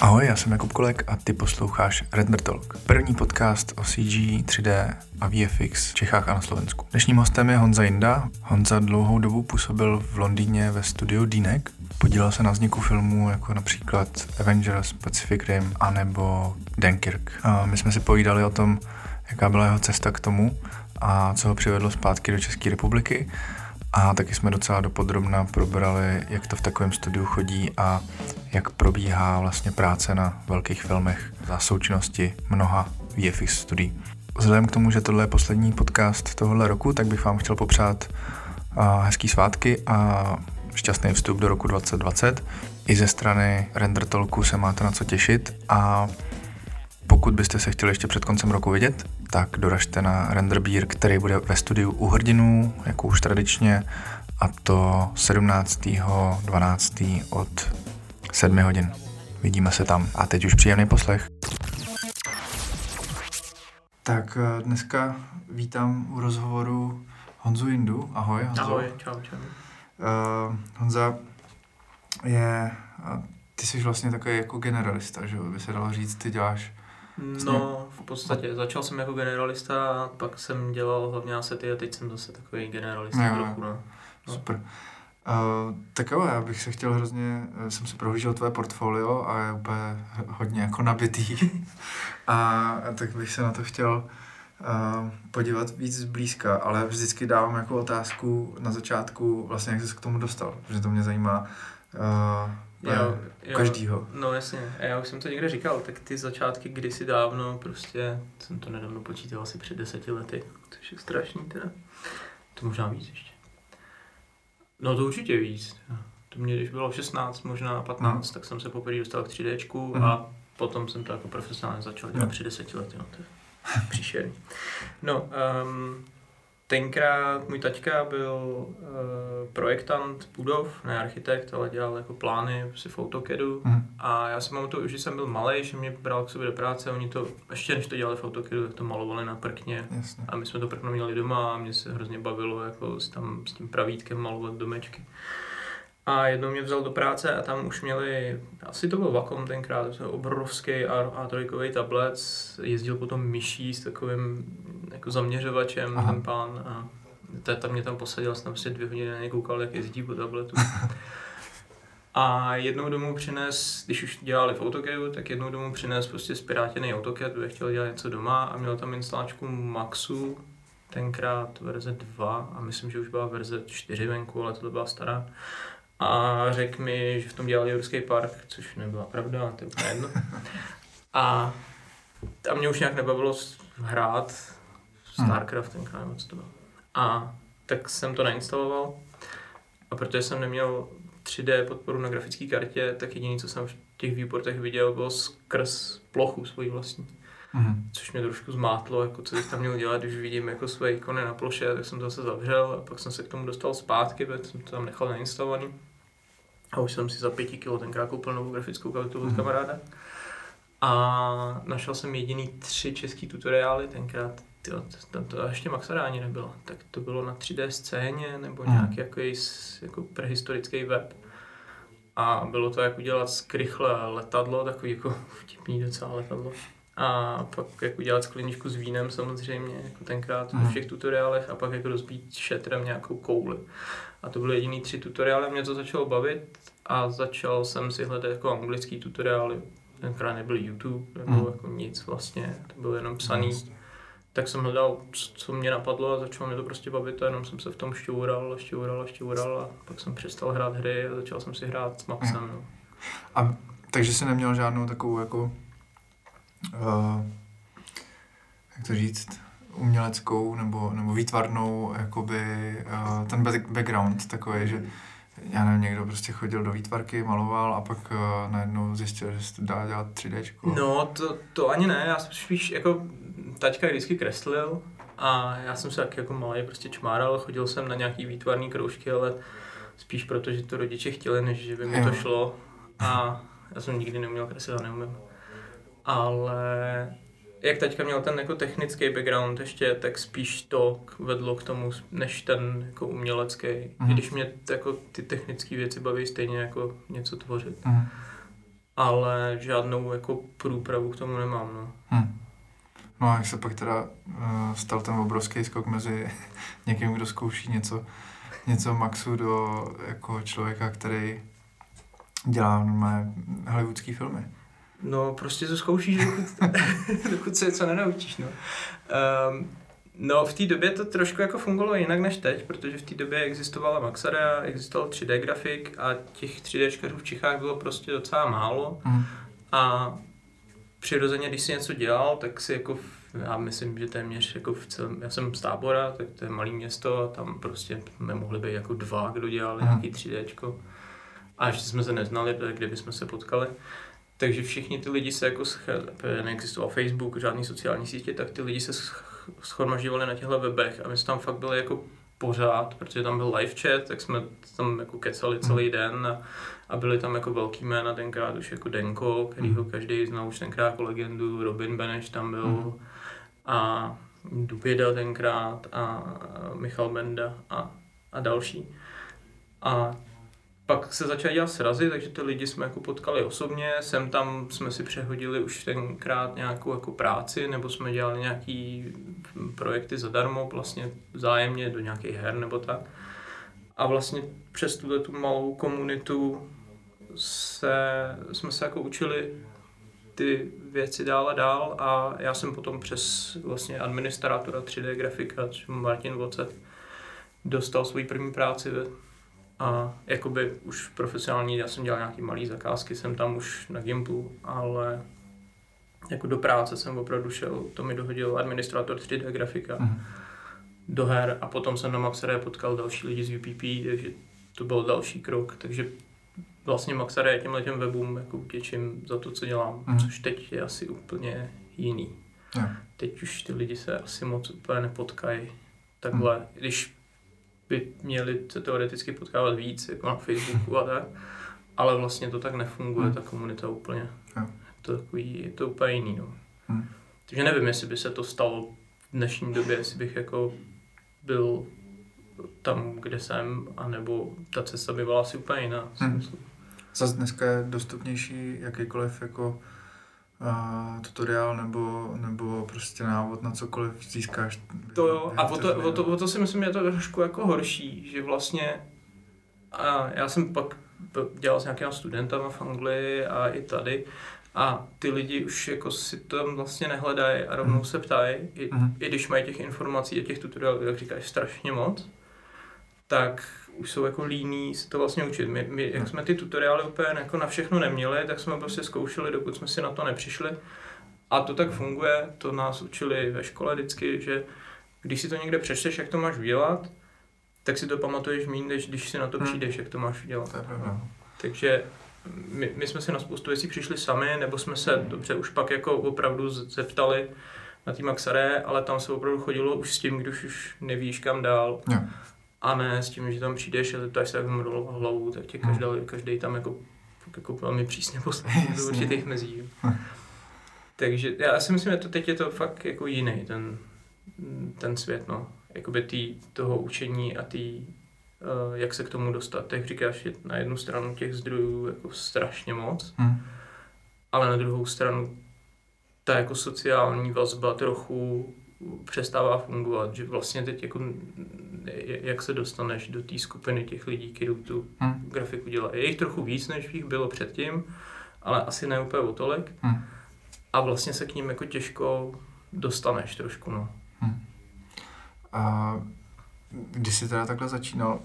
Ahoj, já jsem Jakub Kolek a ty posloucháš Render Talk. První podcast o CG, 3D a VFX v Čechách a na Slovensku. Dnešním hostem je Honza Jinda. Honza dlouhou dobu působil v Londýně ve studiu Dýnek. Podílel se na vzniku filmů jako například Avengers, Pacific Rim a nebo Dunkirk. A my jsme si povídali o tom, jaká byla jeho cesta k tomu a co ho přivedlo zpátky do České republiky. A taky jsme docela dopodrobna probrali, jak to v takovém studiu chodí a jak probíhá vlastně práce na velkých filmech za součinnosti mnoha VFX studií. Vzhledem k tomu, že tohle je poslední podcast tohohle roku, tak bych vám chtěl popřát hezký svátky a šťastný vstup do roku 2020. I ze strany Render Talku se máte na co těšit a pokud byste se chtěli ještě před koncem roku vidět, tak doražte na Render Beer, který bude ve studiu u hrdinů, jako už tradičně, a to 17.12. od 7 hodin. Vidíme se tam. A teď už příjemný poslech. Tak eh, dneska vítám u rozhovoru Honzu Jindu. Ahoj Honzo. Ahoj, čau, čau. Uh, Honza je, ty jsi vlastně takový jako generalista, že by se dalo říct, ty děláš. No, v podstatě. Začal jsem jako generalista, pak jsem dělal hlavně asety a teď jsem zase takový generalista no, trochu. No. no. Super. Uh, tak jo, já bych se chtěl hrozně, eh, jsem si prohlížel tvoje portfolio a je úplně hodně jako nabitý. a tak bych se na to chtěl uh, podívat víc zblízka, ale vždycky dávám jako otázku na začátku, vlastně jak jsi k tomu dostal, protože to mě zajímá. Uh, každýho. No jasně, já už jsem to někde říkal, tak ty začátky kdysi dávno, prostě jsem to nedávno počítal asi před deseti lety, což je strašný teda. To možná víc ještě. No to určitě víc. To mě, když bylo 16, možná 15, hmm. tak jsem se poprvé dostal k 3D hmm. a potom jsem to jako profesionálně začal dělat hmm. před deseti lety. No, to je příšerný. No, um, Tenkrát můj taťka byl uh, projektant budov, ne architekt, ale dělal jako plány si v AutoCADu mm. a já si pamatuju, že jsem byl malý, že mě bral k sobě do práce oni to, ještě než to dělali v AutoCADu, tak to malovali na prkně Jasně. a my jsme to prkno měli doma a mě se hrozně bavilo jako s, tam, s tím pravítkem malovat domečky. A jednou mě vzal do práce a tam už měli, asi to byl Vacom tenkrát, to obrovský A3 tablet, jezdil potom myší s takovým jako zaměřovačem, Aha. ten pán a tam mě tam posadil, jsem prostě dvě hodiny na něj koukal, jak jezdí po tabletu. A jednou domů přines, když už dělali v AutoCADu, tak jednou domů přines prostě spirátěný AutoCAD, protože chtěl dělat něco doma a měl tam instalačku Maxu, tenkrát verze 2 a myslím, že už byla verze 4 venku, ale to byla stará a řekl mi, že v tom dělal Jurský park, což nebyla pravda, to je úplně jedno. A tam mě už nějak nebavilo hrát StarCraft tenkrát, nebo co to bylo. A tak jsem to nainstaloval a protože jsem neměl 3D podporu na grafické kartě, tak jediné, co jsem v těch výportech viděl, bylo skrz plochu svoji vlastní. Mm-hmm. Což mě trošku zmátlo, jako co bych tam měl dělat, když vidím jako své ikony na ploše, tak jsem to zase zavřel a pak jsem se k tomu dostal zpátky, protože jsem to tam nechal nainstalovaný. A už jsem si za pěti kilo tenkrát koupil novou grafickou kartu od mm-hmm. kamaráda. A našel jsem jediný tři český tutoriály, tenkrát tyjo, to, to, to ještě Maxa ani nebylo. Tak to bylo na 3D scéně nebo mm. nějaký jako, jako prehistorický web. A bylo to jak udělat skrychle letadlo, takový jako vtipný docela letadlo. A pak jak udělat skleničku s vínem samozřejmě, jako tenkrát ve všech tutoriálech a pak jako rozbít šetrem nějakou kouli. A to byly jediný tři tutoriály, mě to začalo bavit a začal jsem si hledat jako anglický tutoriály. Tenkrát nebyl YouTube, nebylo mm. jako nic vlastně, to bylo jenom psaný. Mm. Tak jsem hledal, co mě napadlo a začalo mě to prostě bavit a jenom jsem se v tom šťoural, šťoural, šťoural a pak jsem přestal hrát hry a začal jsem si hrát s Maxem. Mm. No. A takže jsi neměl žádnou takovou jako, uh, jak to říct, uměleckou nebo, nebo výtvarnou jakoby, uh, ten background takový, že já nevím, někdo prostě chodil do výtvarky, maloval a pak uh, najednou zjistil, že se to dá dělat 3D. No, to, to ani ne, já jsem spíš jako, taťka vždycky kreslil a já jsem se taky jako malý prostě čmáral, chodil jsem na nějaký výtvarný kroužky, ale spíš proto, že to rodiče chtěli, než že by mi to šlo a já jsem nikdy neuměl kreslit a neumím. Ale jak teďka měl ten jako technický background ještě, tak spíš to vedlo k tomu, než ten jako umělecký. Mm. Když mě jako ty technické věci baví stejně jako něco tvořit. Mm. ale žádnou jako průpravu k tomu nemám, no. Hmm. No a jak se pak teda uh, stal ten obrovský skok mezi někým, kdo zkouší něco, něco maxu do jako člověka, který dělá normálně hollywoodský filmy. No, prostě to zkoušíš, dokud, dokud se něco nenaučíš, no. Um, no, v té době to trošku jako fungovalo jinak než teď, protože v té době existovala Maxarea, existoval 3D grafik a těch 3D v Čechách bylo prostě docela málo. Mm. A přirozeně, když si něco dělal, tak si jako já myslím, že téměř jako v celém, já jsem z tábora, tak to je malé město a tam prostě nemohli být jako dva, kdo dělali mm. nějaký 3D. A ještě jsme se neznali, kde bychom se potkali. Takže všichni ty lidi se jako, neexistoval Facebook, žádný sociální sítě, tak ty lidi se schromažďovali na těchto webech a my jsme tam fakt byli jako pořád, protože tam byl live chat, tak jsme tam jako kecali celý hmm. den a, a byli tam jako velký jména tenkrát už jako Denko, kterýho hmm. každý znal už tenkrát jako legendu, Robin Beneš tam byl mm. a Duběda tenkrát a Michal Benda a, a další. A pak se začaly dělat srazy, takže ty lidi jsme jako potkali osobně, sem tam jsme si přehodili už tenkrát nějakou jako práci, nebo jsme dělali nějaký projekty zadarmo, vlastně vzájemně do nějakých her nebo tak. A vlastně přes tuhle tu malou komunitu se, jsme se jako učili ty věci dál a dál a já jsem potom přes vlastně administrátora 3D grafika, Martin Vocet, dostal svoji první práci ve a jakoby už profesionální, já jsem dělal nějaký malý zakázky, jsem tam už na Gimplu, ale jako do práce jsem opravdu šel, to mi dohodil administrátor 3D grafika mm. do her a potom jsem na Maxare potkal další lidi z UPP, takže to byl další krok, takže vlastně Maxare těmhle těm webům jako vděčím za to, co dělám, mm. což teď je asi úplně jiný. Yeah. Teď už ty lidi se asi moc úplně nepotkají takhle, mm. když by měli se teoreticky potkávat víc, jako na Facebooku a tak, ale vlastně to tak nefunguje, hmm. ta komunita úplně. Je to takový, je to úplně jiný, no. Hmm. Takže nevím, jestli by se to stalo v dnešní době, jestli bych jako byl tam, kde jsem, anebo ta cesta by byla asi úplně jiná. Hmm. Zase dneska je dostupnější jakýkoliv jako uh, tutoriál nebo, nebo prostě návod na cokoliv získáš. To jo, a o to, o, to, o to si myslím, že je to trošku jako horší, že vlastně a já jsem pak dělal s nějakými studentama v Anglii a i tady a ty lidi už jako si tam vlastně nehledají a rovnou mm. se ptají, i, mm. i když mají těch informací a těch tutoriálů, jak říkáš, strašně moc, tak už jsou jako líní se to vlastně učit. My, my jak jsme ty tutoriály úplně jako na všechno neměli, tak jsme prostě zkoušeli, dokud jsme si na to nepřišli. A to tak funguje, to nás učili ve škole vždycky, že když si to někde přečteš, jak to máš udělat, tak si to pamatuješ méně, než když si na to hmm. přijdeš, jak to máš udělat. To je pravda. Takže my, my jsme si na spoustu věcí přišli sami, nebo jsme se dobře už pak jako opravdu zeptali na tým Maxaré, ale tam se opravdu chodilo už s tím, když už nevíš kam dál. Yeah a ne s tím, že tam přijdeš a zeptáš se, jak mám hlavu, tak tě každý, hmm. každý tam jako, jako velmi přísně poslal do určitých mezí. Hm. Takže já si myslím, že to teď je to fakt jako jiný, ten, ten svět, no. Jakoby tý, toho učení a tý, uh, jak se k tomu dostat. Jak říkáš, je na jednu stranu těch zdrojů jako strašně moc, hmm. ale na druhou stranu ta jako sociální vazba trochu přestává fungovat, že vlastně teď jako jak se dostaneš do té skupiny těch lidí, kteří tu hmm. grafiku dělají. Je jich trochu víc, než jich bylo předtím, ale asi ne úplně o tolik. Hmm. A vlastně se k ním jako těžko dostaneš trošku, no. Hmm. A když jsi teda takhle začínal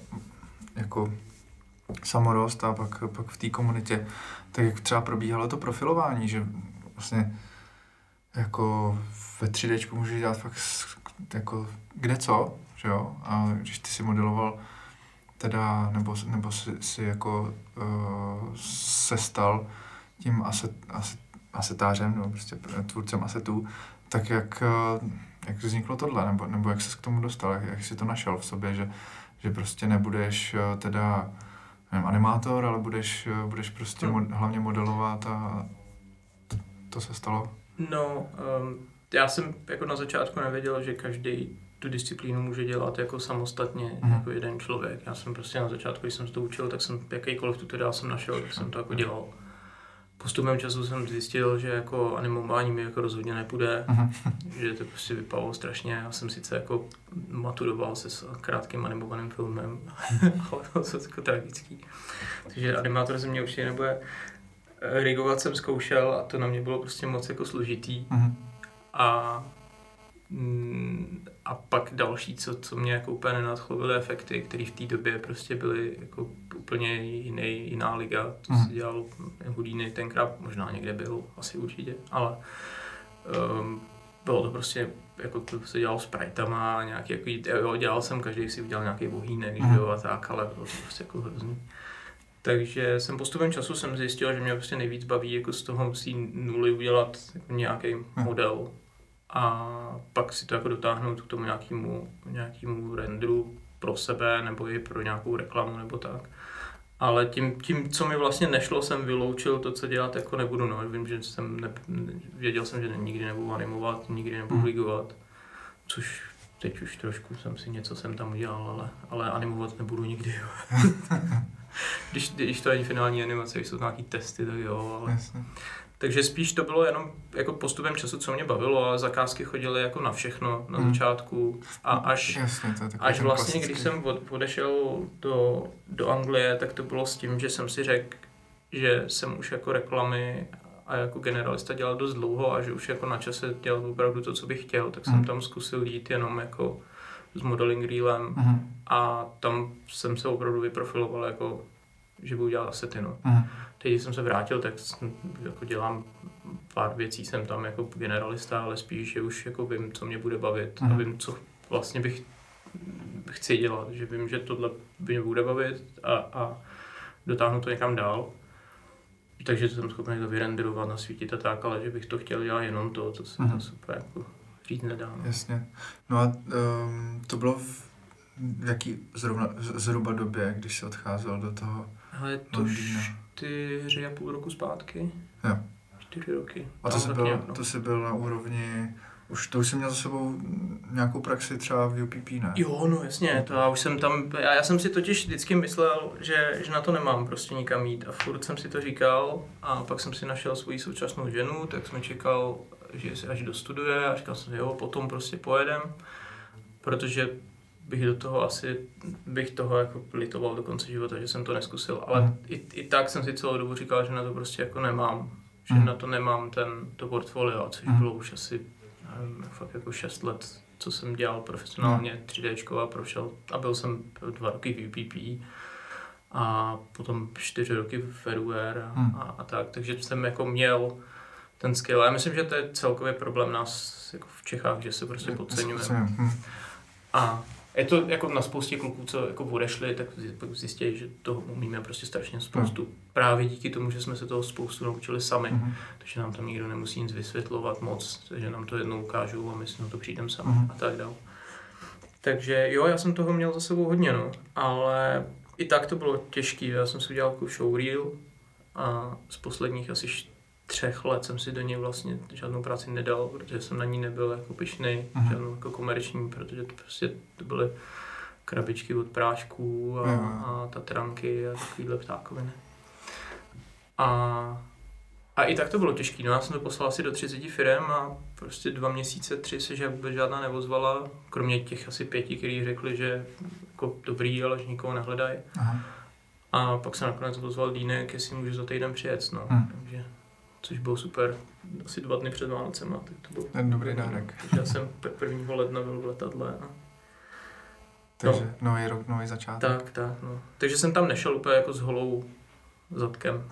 jako samorost a pak, pak v té komunitě, tak jak třeba probíhalo to profilování, že vlastně jako ve 3D můžeš dělat fakt jako kde co, že jo? A když ty si modeloval teda, nebo, nebo si, si jako uh, se stal tím aset, aset, asetářem, nebo prostě tvůrcem asetů, tak jak, uh, jak vzniklo tohle, nebo, nebo jak se k tomu dostal, jak, jak jsi to našel v sobě, že, že prostě nebudeš uh, teda nevím, animátor, ale budeš, uh, budeš prostě no. mod, hlavně modelovat a to, to se stalo? No, um, já jsem jako na začátku nevěděl, že každý tu disciplínu může dělat jako samostatně, mm. jako jeden člověk. Já jsem prostě na začátku, když jsem to učil, tak jsem jakýkoliv tutoriál jsem našel, tak jsem to jako dělal. postupem času jsem zjistil, že jako animování mi jako rozhodně nepůjde, Mhm. že to prostě vypadalo strašně. Já jsem sice jako maturoval se s krátkým animovaným filmem, ale to je jako tragický. Takže animátor ze mě určitě nebude. Rigovat jsem zkoušel a to na mě bylo prostě moc jako složitý. Mhm. A, mm, a pak další, co, co mě jako úplně nenadchlo, byly efekty, které v té době prostě byly jako úplně jiný, jiná liga. To Mhm. se dělal Houdini tenkrát, možná někde byl, asi určitě, ale um, bylo to prostě jako to se dělalo s a nějaký jako, jo, dělal jsem, každý si udělal nějaký bohýnek, mm. jo, a tak, ale bylo to prostě jako hrozný. Takže jsem postupem času jsem zjistil, že mě prostě nejvíc baví jako z toho z té nuly udělat jako nějaký model a pak si to jako dotáhnout k tomu nějakému, nějakému renderu pro sebe nebo i pro nějakou reklamu nebo tak. Ale tím, tím, co mi vlastně nešlo, jsem vyloučil to, co dělat jako nebudu. No. Vím, že jsem ne, věděl jsem, že nikdy nebudu animovat, nikdy nebudu Mhm. ligovat, což teď už trošku jsem si něco jsem tam udělal, ale, ale animovat nebudu nikdy. Když, když to není finální animace, když jsou to nějaký testy, tak jo, ale Jasně. takže spíš to bylo jenom jako postupem času, co mě bavilo, ale zakázky chodily jako na všechno na Hmm. začátku a až, Jasně, to je až vlastně, klasický. když jsem od, odešel do, do Anglie, tak to bylo s tím, že jsem si řekl, že jsem už jako reklamy a jako generalista dělal dost dlouho a že už jako na čase dělat opravdu to, co bych chtěl, tak jsem Hmm. tam zkusil jít jenom jako s modeling reelem Mhm. a tam jsem se opravdu vyprofiloval jako, že budu dělat asety, no. Mhm. Teď, když jsem se vrátil, tak jako dělám pár věcí, jsem tam jako generalista, ale spíš, že už jako vím, co mě bude bavit Mhm. a vím, co vlastně bych chci dělat, že vím, že tohle by mě bude bavit a, a dotáhnu to někam dál. Takže jsem schopný to vyrenderovat, nasvítit a tak, ale že bych to chtěl dělat jenom to, to se Mhm. mm super jako říct nedá. No. Jasně. No a um, to bylo v, v jaký zrovna, zhruba době, když jsi odcházel do toho Ale to Londýna? čtyři a půl roku zpátky. Jo. Čtyři roky. A to jsi, tak byl, nějak, no. to jsi byl na úrovni, už to už jsi měl za sebou nějakou praxi třeba v UPP, ne? Jo, no jasně, to já už jsem tam, já, já jsem si totiž vždycky myslel, že, že na to nemám prostě nikam jít a furt jsem si to říkal a pak jsem si našel svoji současnou ženu, tak jsem čekal, že se až dostuduje a říkal jsem, jo, potom prostě pojedem, protože bych do toho asi, bych toho jako litoval do konce života, že jsem to neskusil, ale Mhm. i, i tak jsem si celou dobu říkal, že na to prostě jako nemám, že Mhm. na to nemám ten, to portfolio, což Mhm. bylo už asi, nevím, fakt jako 6 let, co jsem dělal profesionálně 3D a prošel a byl jsem dva roky v UPP a potom čtyři roky v Fedware a, Hmm. a, a tak, takže jsem jako měl ten skill. A já myslím, že to je celkově problém nás jako v Čechách, že se prostě podceňujeme. Hm. A je to jako na spoustě kluků, co jako odešli, tak zjistí, že toho umíme prostě strašně spoustu. Právě díky tomu, že jsme se toho spoustu naučili sami, Mhm. takže nám tam nikdo nemusí nic vysvětlovat moc, takže nám to jednou ukážou a my si na to přijdeme sami Mhm. a tak dále. Takže jo, já jsem toho měl za sebou hodně, no, ale i tak to bylo těžké. Já jsem si udělal jako showreel a z posledních asi třech let jsem si do něj vlastně žádnou práci nedal, protože jsem na ní nebyl jako pyšnej, Mhm. žádnou jako komerční, protože to prostě to byly krabičky od prášků a, Jo. a tatranky a takovýhle ptákoviny. A, a i tak to bylo těžké. No, já jsem to poslal asi do 30 firm a prostě dva měsíce, tři se že vůbec žádná nevozvala, kromě těch asi pěti, kteří řekli, že jako dobrý, ale že nikoho nehledají. Aha. A pak se nakonec ozval Dýnek, jestli můžu za týden přijet, no. Hmm. Takže, což bylo super. Asi dva dny před Vánocema, tak to bylo. Ten dobrý dárek. Já jsem 1. ledna byl v letadle. A... Takže nový rok, nový začátek. Tak, tak, no. Takže jsem tam nešel úplně jako s holou zadkem.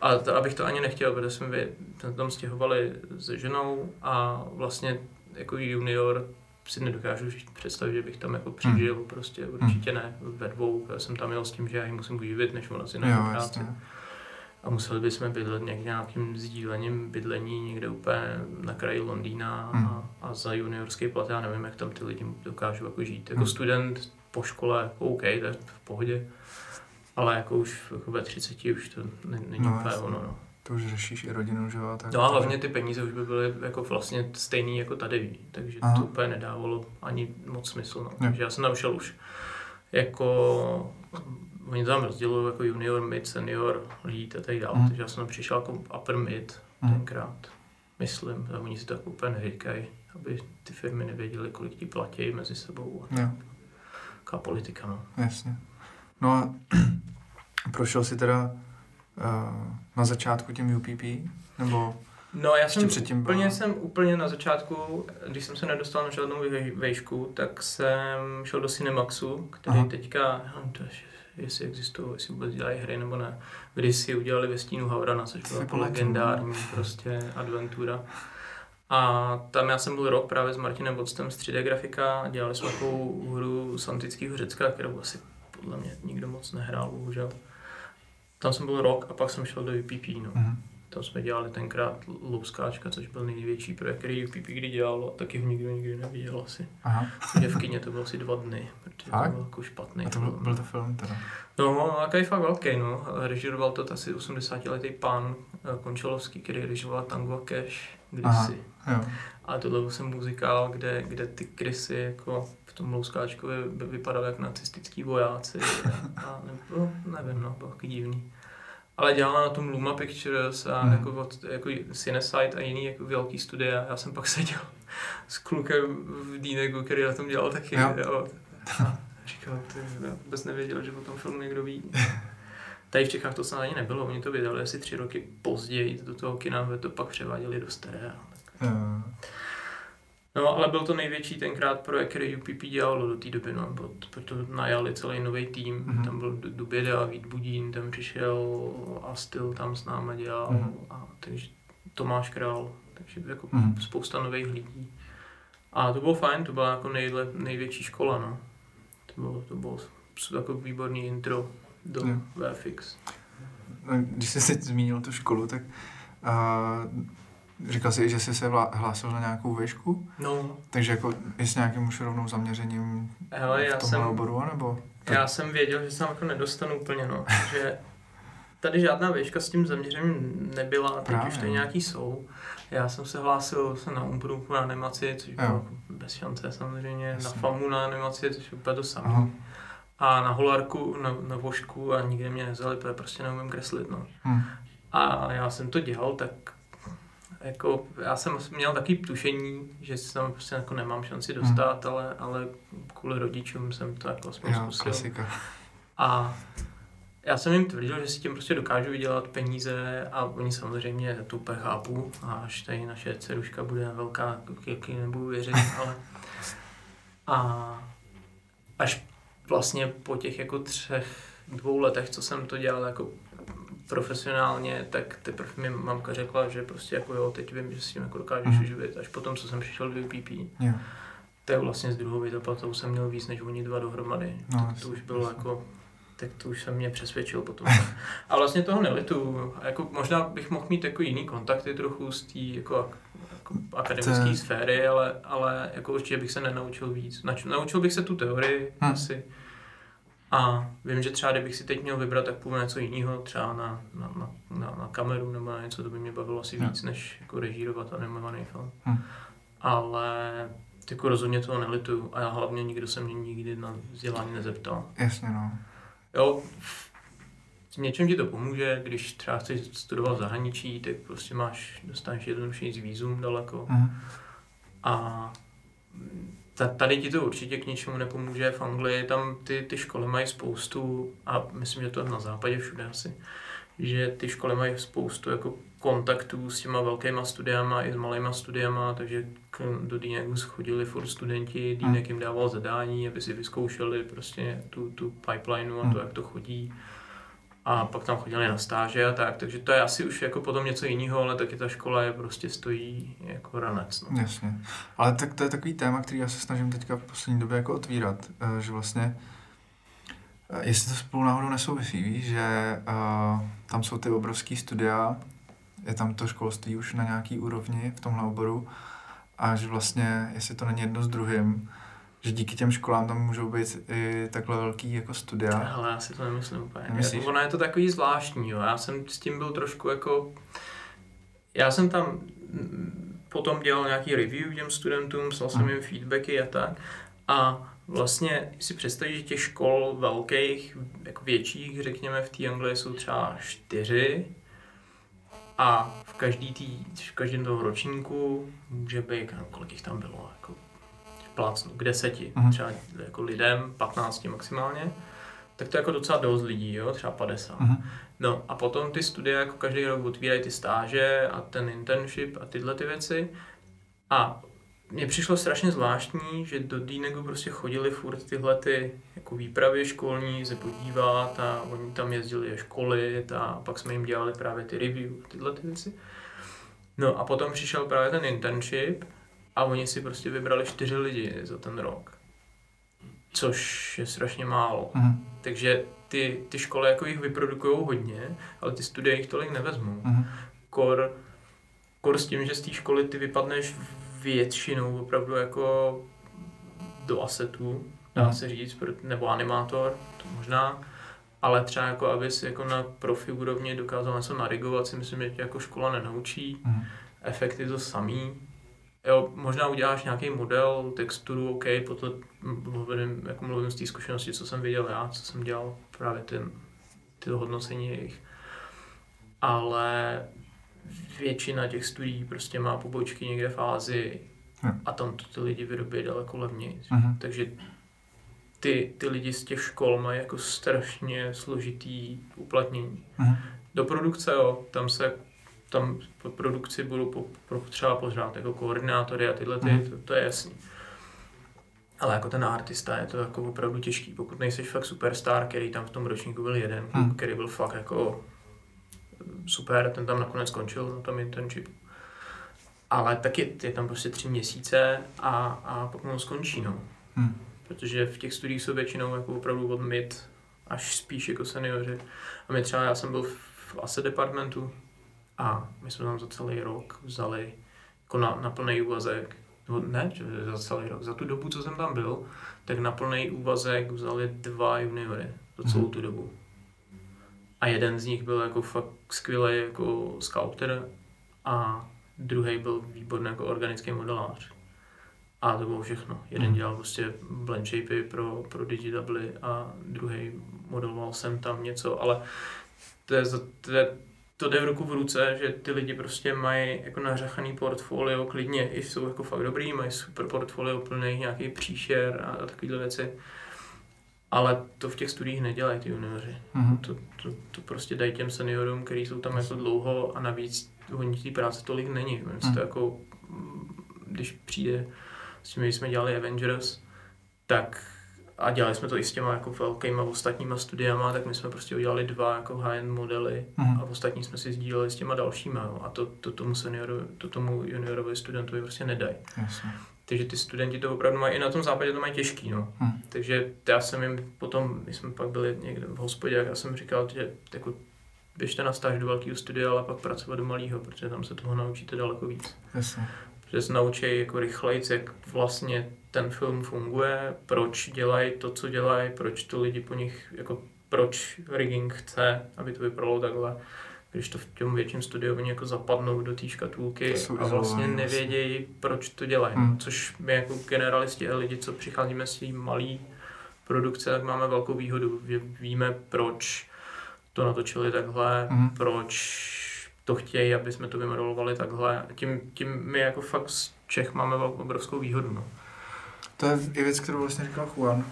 A to, abych to ani nechtěl, protože jsme vy, jsme tam stěhovali se ženou a vlastně jako junior si nedokážu představit, že bych tam jako přežil, hmm. prostě určitě ne ve dvou. Já jsem tam jel s tím, že já ji musím uživit, než ona si Jo, práci. jasně. A museli bychom bydlet někde nějakým sdílením bydlení někde úplně na kraji Londýna Hmm. a, a za juniorský plat, já nevím, jak tam ty lidi dokážou jako žít. Jako Hmm. student po škole, jako OK, to je v pohodě, ale jako už jako ve 30 už to ne, není No, úplně ono. No. To už řešíš i rodinu, že jo? Tak no a hlavně ty peníze už by byly jako vlastně stejný jako tady, takže Aha. to úplně nedávalo ani moc smysl. No. Takže já jsem tam šel už jako oni tam rozdělují jako junior, mid, senior, lead a tak dále, mm. takže já jsem přišel jako upper mid mm. tenkrát, myslím, a oni si to jako úplně neříkají, aby ty firmy nevěděly, kolik ti platí mezi sebou. A Jo. Taká politika, no. Jasně. No a prošel jsi teda uh, na začátku tím UPP? Nebo No já jsem předtím úplně, byla- jsem úplně na začátku, když jsem se nedostal na žádnou vej- vejšku, tak jsem šel do Cinemaxu, který Aha. teďka, to je, jestli existují, jestli vůbec dělají hry nebo ne, kdy si udělali ve stínu Havrana, což byla jako legendární prostě adventura. A tam já jsem byl rok právě s Martinem Voctem z 3D grafika, dělali jsme takovou hru z antického Řecka, kterou asi podle mě nikdo moc nehrál, bohužel. Tam jsem byl rok a pak jsem šel do UPP, no. Mhm. Tam jsme dělali tenkrát Louskáčka, což byl největší projekt, který UPP kdy dělal a taky ho nikdo nikdy neviděl asi. Aha. V kině to bylo asi dva dny, protože Fakt? to byl jako špatný. A to byl, film. byl to film teda. No, takový fakt velký, no. Režiroval to asi 80-letý pán eh, Končalovský, který režiroval Tango a Cash Aha. kdysi. Jo. A tohle byl jsem muzikál, kde, kde ty krysy jako v tom Louskáčkovi vypadaly jak nacistický vojáci. A, a nebo, nevím, no, bylo divný. Ale dělala na tom Luma Pictures a hmm. jako, od, jako Cinesite a jiný jako velký studia. Já jsem pak seděl s klukem v Dínegu, který na tom dělal taky. Jo. Jo. A říkal, ty, já vůbec nevěděl, že o tom filmu někdo ví. Tady v Čechách to snad ani nebylo, oni to vydali asi tři roky později do toho kina, to pak převáděli do stereo. Jo. No, ale byl to největší tenkrát projekt, který UPP dělalo do té doby, no, proto najali celý nový tým, Mhm. mm-hmm. tam byl Du- Duběda, Vít Budín, tam přišel Astil, tam s náma dělal, Mhm. mm-hmm. a takže Tomáš Král, takže jako Mhm. mm-hmm. spousta nových lidí. A to bylo fajn, to byla jako nejle, největší škola, no. To bylo, to bylo jako výborný intro do Jo. VFX. Když jsi teď zmínil tu školu, tak uh, říkal jsi, že jsi se hlásil na nějakou výšku, No, takže jako i s nějakým už rovnou zaměřením hele, v já tomhle jsem, oboru, nebo? Já jsem věděl, že se tam jako nedostanu úplně, no. že tady žádná výška s tím zaměřením nebyla, teď Právě, už tady no. nějaký jsou. Já jsem se hlásil se na Umbru na animaci, což bylo jako bez šance samozřejmě, Jasně. na FAMu na animaci, což je úplně to samé. Aha. A na holarku, na, na vošku a nikde mě nevzali, protože prostě neumím kreslit, no. Hm. A já jsem to dělal, tak jako, já jsem měl taky tušení, že se tam prostě jako nemám šanci dostat, ale, ale kvůli rodičům jsem to jako aspoň Jo, zkusil. klasika. A já jsem jim tvrdil, že si tím prostě dokážu vydělat peníze a oni samozřejmě úplně chápu a až tady naše dceruška bude velká, jaký nebudu věřit, ale a až vlastně po těch jako třech, dvou letech, co jsem to dělal jako profesionálně, tak teprve mi mamka řekla, že prostě jako jo, teď vím, že si tím jako dokážeš Mhm. uživit. Až potom, co jsem přišel do UPP, Jo. tak vlastně z druhou vyzaplatou jsem měl víc než oni dva dohromady. No, to, jasně, to už bylo jasně. jako, tak to už jsem mě přesvědčil potom. A vlastně toho nelitu. Jako možná bych mohl mít jako jiný kontakty trochu z té jako, ak- jako akademické To- sféry, ale, ale jako určitě bych se nenaučil víc. Nač, naučil bych se tu teorii Hm. asi. A vím, že třeba kdybych si teď měl vybrat, tak půjdu na něco jiného, třeba na, na, na, na, na kameru nebo na něco, to by mě bavilo asi Jo. víc, než jako režírovat animovaný film. Hm. Ale jako rozhodně toho nelituju a já hlavně nikdo se mě nikdy na vzdělání nezeptal. Jasně, no. Jo, v něčem ti to pomůže, když třeba chceš studovat v zahraničí, tak prostě máš, dostaneš jednodušší vízum daleko. Mhm. A tady ti to určitě k ničemu nepomůže. V Anglii tam ty, ty školy mají spoustu, a myslím, že to je na západě všude asi, že ty školy mají spoustu jako kontaktů s těma velkýma studiama i s malýma studiama, takže k, do Dýnek chodili furt studenti, Dýnek jim dával zadání, aby si vyzkoušeli prostě tu, tu pipelineu a to, Hmm. jak to chodí. A pak tam chodili na stáže a tak, takže to je asi už jako potom něco jiného, ale taky ta škola je prostě stojí jako ranec. No. Jasně. Ale tak to je takový téma, který já se snažím teďka v poslední době jako otvírat, eh, že vlastně eh, jestli to spolu náhodou nesouvisí, víš, že uh, tam jsou ty obrovský studia, je tam to školství už na nějaký úrovni v tomhle oboru a že vlastně, jestli to není jedno s druhým, že díky těm školám tam můžou být i takhle velký jako studia. Ale já si to nemyslím úplně. Nemyslíš? Ono je to takový zvláštní, jo. Já jsem s tím byl trošku jako... Já jsem tam potom dělal nějaký review těm studentům, psal jsem jim feedbacky a tak. A vlastně si představíš, že těch škol velkých, jako větších, řekněme, v té Anglii jsou třeba čtyři a v, každý tý, v každém toho ročníku může být, no, kolik jich tam bylo, jako plácnu, k deseti, uh-huh. třeba jako lidem, 15 maximálně, tak to je jako docela dost lidí, jo, třeba 50. Uh-huh. No a potom ty studie jako každý rok otvírají ty stáže a ten internship a tyhle ty věci. A mně přišlo strašně zvláštní, že do Dínegu prostě chodili furt tyhle ty jako výpravy školní se podívat a oni tam jezdili je školit a pak jsme jim dělali právě ty review, tyhle ty věci. No a potom přišel právě ten internship a oni si prostě vybrali čtyři lidi za ten rok. Což je strašně málo. Mm. Takže ty, ty školy jako jich vyprodukují hodně, ale ty studie jich tolik nevezmou. Mm. Kor, kor s tím, že z té školy ty vypadneš většinou opravdu jako do asetů, dá mm. se říct, nebo animátor, to možná, ale třeba jako aby si jako na profi úrovni dokázal něco narigovat, si myslím, že tě jako škola nenaučí. Mm. Efekty to samý, Jo, možná uděláš nějaký model, texturu, OK, potom mluvím, jako mluvím z té zkušenosti, co jsem viděl já, co jsem dělal právě ten, ty hodnocení jejich. Ale většina těch studií prostě má pobočky někde v Ázii hm. a tam to ty lidi vyrobí daleko levněji. Uh-huh. Takže ty, ty lidi z těch škol mají jako strašně složitý uplatnění. Uh-huh. Do produkce, jo, tam se tam po produkci budou potřeba pořád jako koordinátory a tyhle ty, mm. to, to je jasný. Ale jako ten artista je to jako opravdu těžký, pokud nejsi fakt superstar, který tam v tom ročníku byl jeden, mm. který byl fakt jako super, ten tam nakonec skončil na tom internshipu. Ale taky je tam prostě tři měsíce a, a pak mu skončí, no. Mm. Protože v těch studiích jsou většinou jako opravdu od mid až spíš jako seniori. A my třeba, já jsem byl v asset departmentu, a my jsme tam za celý rok vzali jako na, na plný úvazek, no ne, že za celý rok, za tu dobu, co jsem tam byl, tak na plný úvazek vzali dva juniory za celou mhm. tu dobu. A jeden z nich byl jako fakt skvělý jako sculptor a druhý byl výborný jako organický modelář. A to bylo všechno. Jeden mhm. dělal prostě blend shapey pro, pro Digitably a druhý modeloval jsem tam něco, ale to je, to je to jde v ruku v ruce, že ty lidi prostě mají jako nařachaný portfolio, klidně i jsou jako fakt dobrý, mají super portfolio plný nějaký příšer a, a takovéhle věci. Ale to v těch studiích nedělají ty junioři. Mm-hmm. To, to, to, prostě dají těm seniorům, kteří jsou tam jako dlouho a navíc oni té práce tolik není. Mm-hmm. To mhm. jako, když přijde s tím, jsme dělali Avengers, tak a dělali jsme to i s těma jako velkýma ostatníma studiama, tak my jsme prostě udělali dva jako high-end modely mm. a ostatní jsme si sdíleli s těma dalšíma. Jo. A to, to tomu senioru, to tomu juniorovi studentovi prostě nedají. Jasně. Takže ty studenti to opravdu mají, i na tom západě to mají těžký, no. Mm. Takže já jsem jim potom, my jsme pak byli někde v hospodě, já jsem říkal, že jako běžte na stáž do velkého studia, ale pak pracovat do malého, protože tam se toho naučíte daleko víc. Jasně. Protože se naučí jako rychleji, jak vlastně ten film funguje, proč dělají to, co dělají, proč to lidi po nich, jako proč rigging chce, aby to vypadalo takhle. Když to v tom větším studiu oni jako zapadnou do té škatulky a vlastně nevědějí, proč to dělají. Hmm. Což my jako generalisti a lidi, co přicházíme s tím malý produkce, tak máme velkou výhodu. Víme, proč to natočili takhle, hmm. proč to chtějí, aby jsme to vymodelovali takhle. Tím, tím my jako fakt z Čech máme obrovskou výhodu. No. To je i věc, kterou vlastně říkal Juan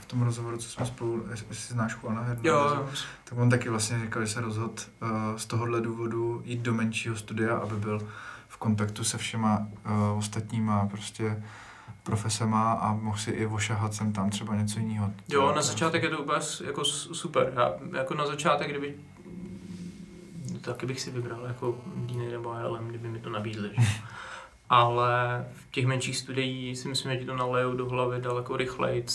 v tom rozhovoru, co jsme spolu, jestli znáš Juana Hernandez, tak on taky vlastně říkal, že se rozhodl uh, z tohohle důvodu jít do menšího studia, aby byl v kontaktu se všema uh, ostatníma prostě profesema a mohl si i ošahat sem tam třeba něco jiného. Jo, na začátek je to úplně jako super. Já, jako na začátek, kdyby taky bych si vybral jako Dýny nebo ALM, kdyby mi to nabídli. Že? ale v těch menších studiích si myslím, že ti to nalejou do hlavy daleko rychleji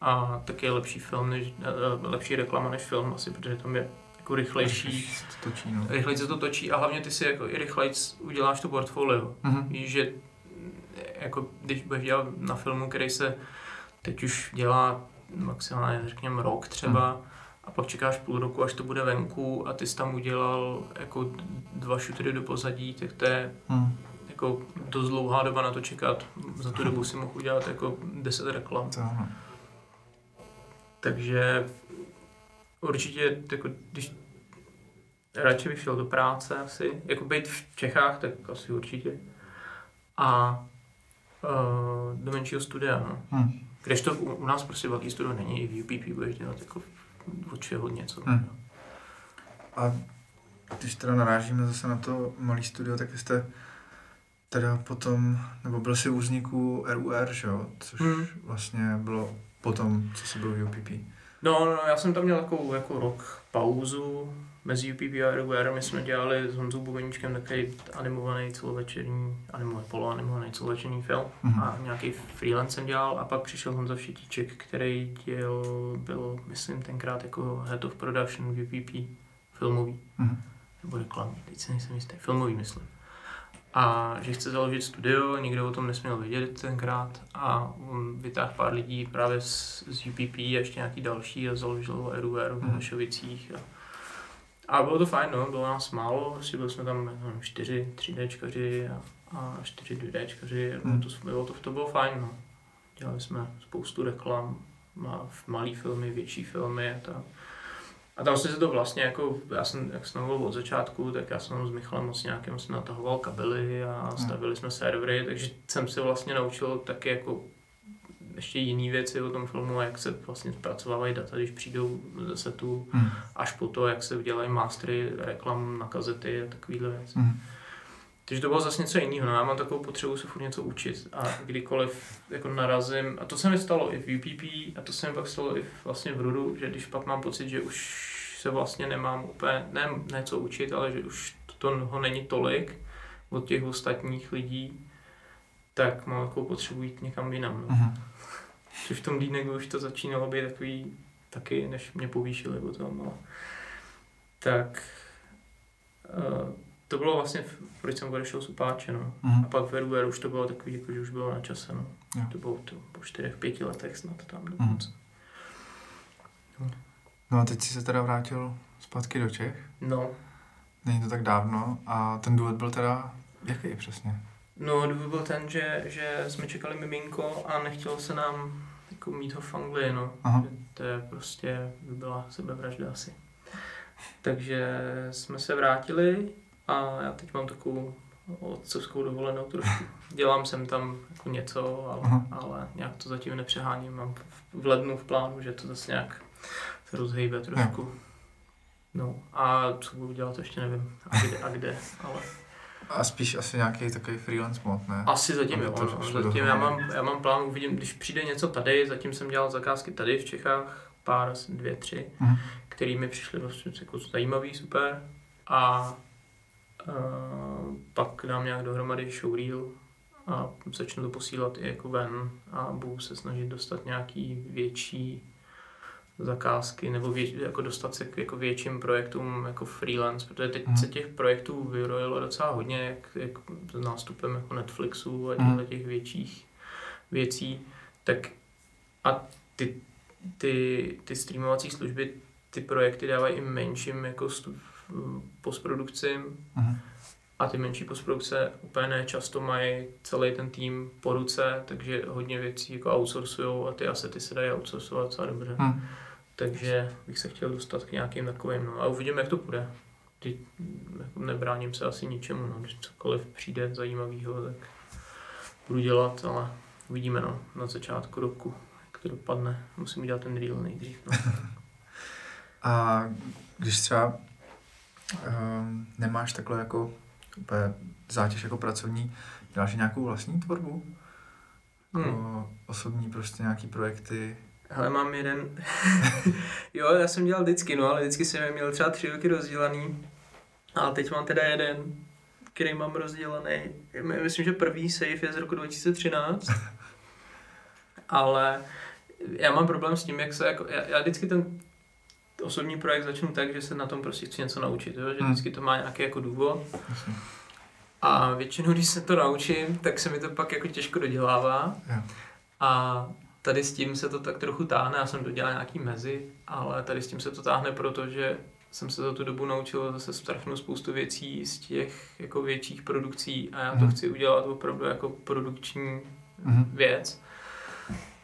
a taky je lepší film, než, eh, lepší reklama než film asi, protože tam je jako rychlejší, se to točí, no. rychleji se to točí a hlavně ty si jako i rychleji uděláš to portfolio. Mm-hmm. Víš, že jako když budeš dělat na filmu, který se teď už dělá maximálně řekněme rok třeba, mm. A pak čekáš půl roku, až to bude venku a ty jsi tam udělal jako dva šutery do pozadí, tak to je mm jako dost dlouhá doba na to čekat. Za tu dobu si mohl udělat jako 10 reklam. To. Takže určitě, jako, když radši bych šel do práce asi, jako být v Čechách, tak asi určitě. A uh, do menšího studia, no. Hmm. Když to u, u nás prostě velký studio není, i v UPP budeš dělat jako od čeho něco. Hmm. A když teda narážíme zase na to malý studio, tak jste teda potom, nebo byl si u vzniku RUR, že jo? Což Hmm. vlastně bylo potom, co se bylo v UPP. No, no, já jsem tam měl takovou jako rok pauzu mezi UPP a. My jsme dělali s Honzou Bubeníčkem takový animovaný celovečerní, animovaný, poloanimovaný celovečerní film Mhm. a nějaký freelance jsem dělal a pak přišel Honza Všetíček, který děl, byl, myslím, tenkrát jako head of production v UPP filmový, Mhm. nebo reklamní, teď se nejsem jistý, filmový myslím. A že chce založit studio, nikdo o tom nesměl vědět tenkrát a on vytáhl pár lidí právě z, z UPP a ještě nějaký další a založil RUR v Mhm. Hašovicích. A, bylo to fajn, no, bylo nás málo, asi byli jsme tam nevím, čtyři 3Dčkaři a, a čtyři 2Dčkaři, a bylo Mhm. to, bylo to, to bylo fajn, no. Dělali jsme spoustu reklam, má, malý filmy, větší filmy a tak. A tam se to vlastně jako, já jsem, jak jsem mluvil od začátku, tak já jsem s Michalem moc nějakým jsem natahoval kabely a stavili jsme servery, takže jsem se vlastně naučil taky jako ještě jiné věci o tom filmu, jak se vlastně zpracovávají data, když přijdou ze setu, Mhm. až po to, jak se dělají mastery reklam na kazety a takovýhle věci. Mhm. Takže to bylo zase něco jiného. No, já mám takovou potřebu se furt něco učit a kdykoliv jako narazím, a to se mi stalo i v UPP a to se mi pak stalo i vlastně v Rudu, že když pak mám pocit, že už se vlastně nemám úplně, ne, ne co učit, ale že už to, toho není tolik od těch ostatních lidí, tak mám takovou potřebu jít někam jinam. No. Mhm. Což v tom Dýneku už to začínalo být takový taky, než mě povýšili potom, ale tak uh, to bylo vlastně, proč jsem odešel z Upáče, no. Mhm. A pak v RUR už to bylo takový, jako, že už bylo na čase, no. Jo. To bylo to, po čtyřech, pěti letech snad tam dokonce. No a teď jsi se teda vrátil zpátky do Čech. No, Není to tak dávno a ten důvod byl teda jaký přesně? no důvod byl ten, že, že jsme čekali miminko a nechtělo se nám jako mít ho v Anglii, no. Aha. To je prostě, by byla sebevražda asi. Takže jsme se vrátili a já teď mám takovou otcovskou dovolenou trošku. Dělám jsem tam jako něco, ale, Aha. ale nějak to zatím nepřeháním. Mám v, lednu v plánu, že to zase nějak se rozhejbe trošku. No a co budu dělat, to ještě nevím. A kde, a kde ale A spíš asi nějaký takový freelance mod, ne? asi zatím jo. No. Zatím já mám, já mám plán, uvidím, když přijde něco tady, zatím jsem dělal zakázky tady v Čechách, pár, dvě, tři, Mhm. který mi přišly vlastně jako zajímavý, super. A uh, pak dám nějak dohromady showreel a začnu to posílat i jako ven a budu se snažit dostat nějaký větší zakázky nebo vě, jako dostat se k jako větším projektům jako freelance, protože teď Mhm. se těch projektů vyrojilo docela hodně, jak, jak s nástupem jako Netflixu a těchto těch větších věcí, tak a ty, ty, ty streamovací služby, ty projekty dávají i menším jako stu, postprodukcím Mhm. a ty menší postprodukce úplně ne často mají celý ten tým po ruce, takže hodně věcí jako outsourcují a ty asety se dají outsourcovat docela dobře. Mhm. Takže bych se chtěl dostat k nějakým takovým, no a uvidíme, jak to půjde. Ty, jako nebráním se asi ničemu, no. když cokoliv přijde zajímavého, tak budu dělat, ale uvidíme no, na začátku roku, jak to dopadne. Musím udělat ten reel nejdřív. No. A když třeba um, nemáš takhle jako úplně zátěž jako pracovní, děláš nějakou vlastní tvorbu? Jako Hmm. osobní prostě nějaký projekty? Hele, mám jeden... jo, já jsem dělal vždycky, no, ale vždycky jsem měl třeba tři roky rozdělaný. A teď mám teda jeden, který mám rozdělaný. My- Myslím, že první save je z roku 2013. ale já mám problém s tím, jak se jako... Já, já vždycky ten osobní projekt začnu tak, že se na tom prostě chci něco naučit, jo? že Hmm. vždycky to má nějaký jako důvod. A většinou, když se to naučím, tak se mi to pak jako těžko dodělává. A tady s tím se to tak trochu táhne, já jsem dodělal nějaký mezi, ale tady s tím se to táhne, protože jsem se za tu dobu naučil zase strašnou spoustu věcí z těch jako větších produkcí a já to Mhm. chci udělat opravdu jako produkční Mhm. věc.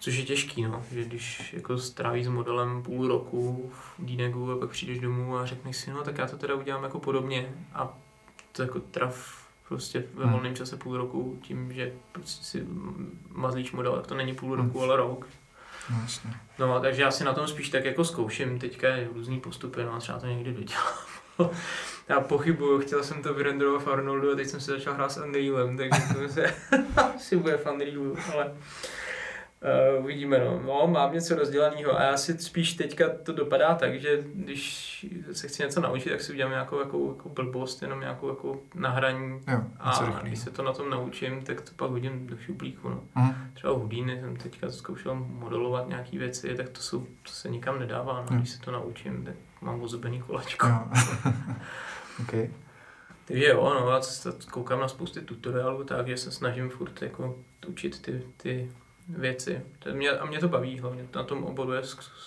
Což je těžký, no, že když jako strávíš s modelem půl roku v Dínegu a pak přijdeš domů a řekneš si, no tak já to teda udělám jako podobně a to jako traf prostě ve Hmm. volném čase půl roku tím, že prostě si mazlíš model, tak to není půl Hmm. roku, ale rok. No, jasně. No, takže já si na tom spíš tak jako zkouším teďka různý postupy, no a třeba to někdy dodělám. já pochybuju, chtěl jsem to vyrenderovat v Arnoldu a teď jsem si začal hrát s Unrealem, takže to se asi bude v Unrealu, ale uh, uvidíme, no. no. mám něco rozdělaného a já si spíš teďka to dopadá tak, že když se chci něco naučit, tak si udělám nějakou jako, jako blbost, jenom nějakou jako nahraní Jo, a něco když se to na tom naučím, tak to pak hodím do šuplíku, no Mhm. třeba Houdini jsem teďka zkoušel modelovat nějaký věci, tak to, jsou, to se nikam nedává, no. Když se to naučím, tak mám ozubený kolačko. Jo. OK. Takže jo, no, já koukám na spousty tutoriálů, takže se snažím furt jako učit ty, ty věci. To mě, a mě to baví hlavně, na tom oboru je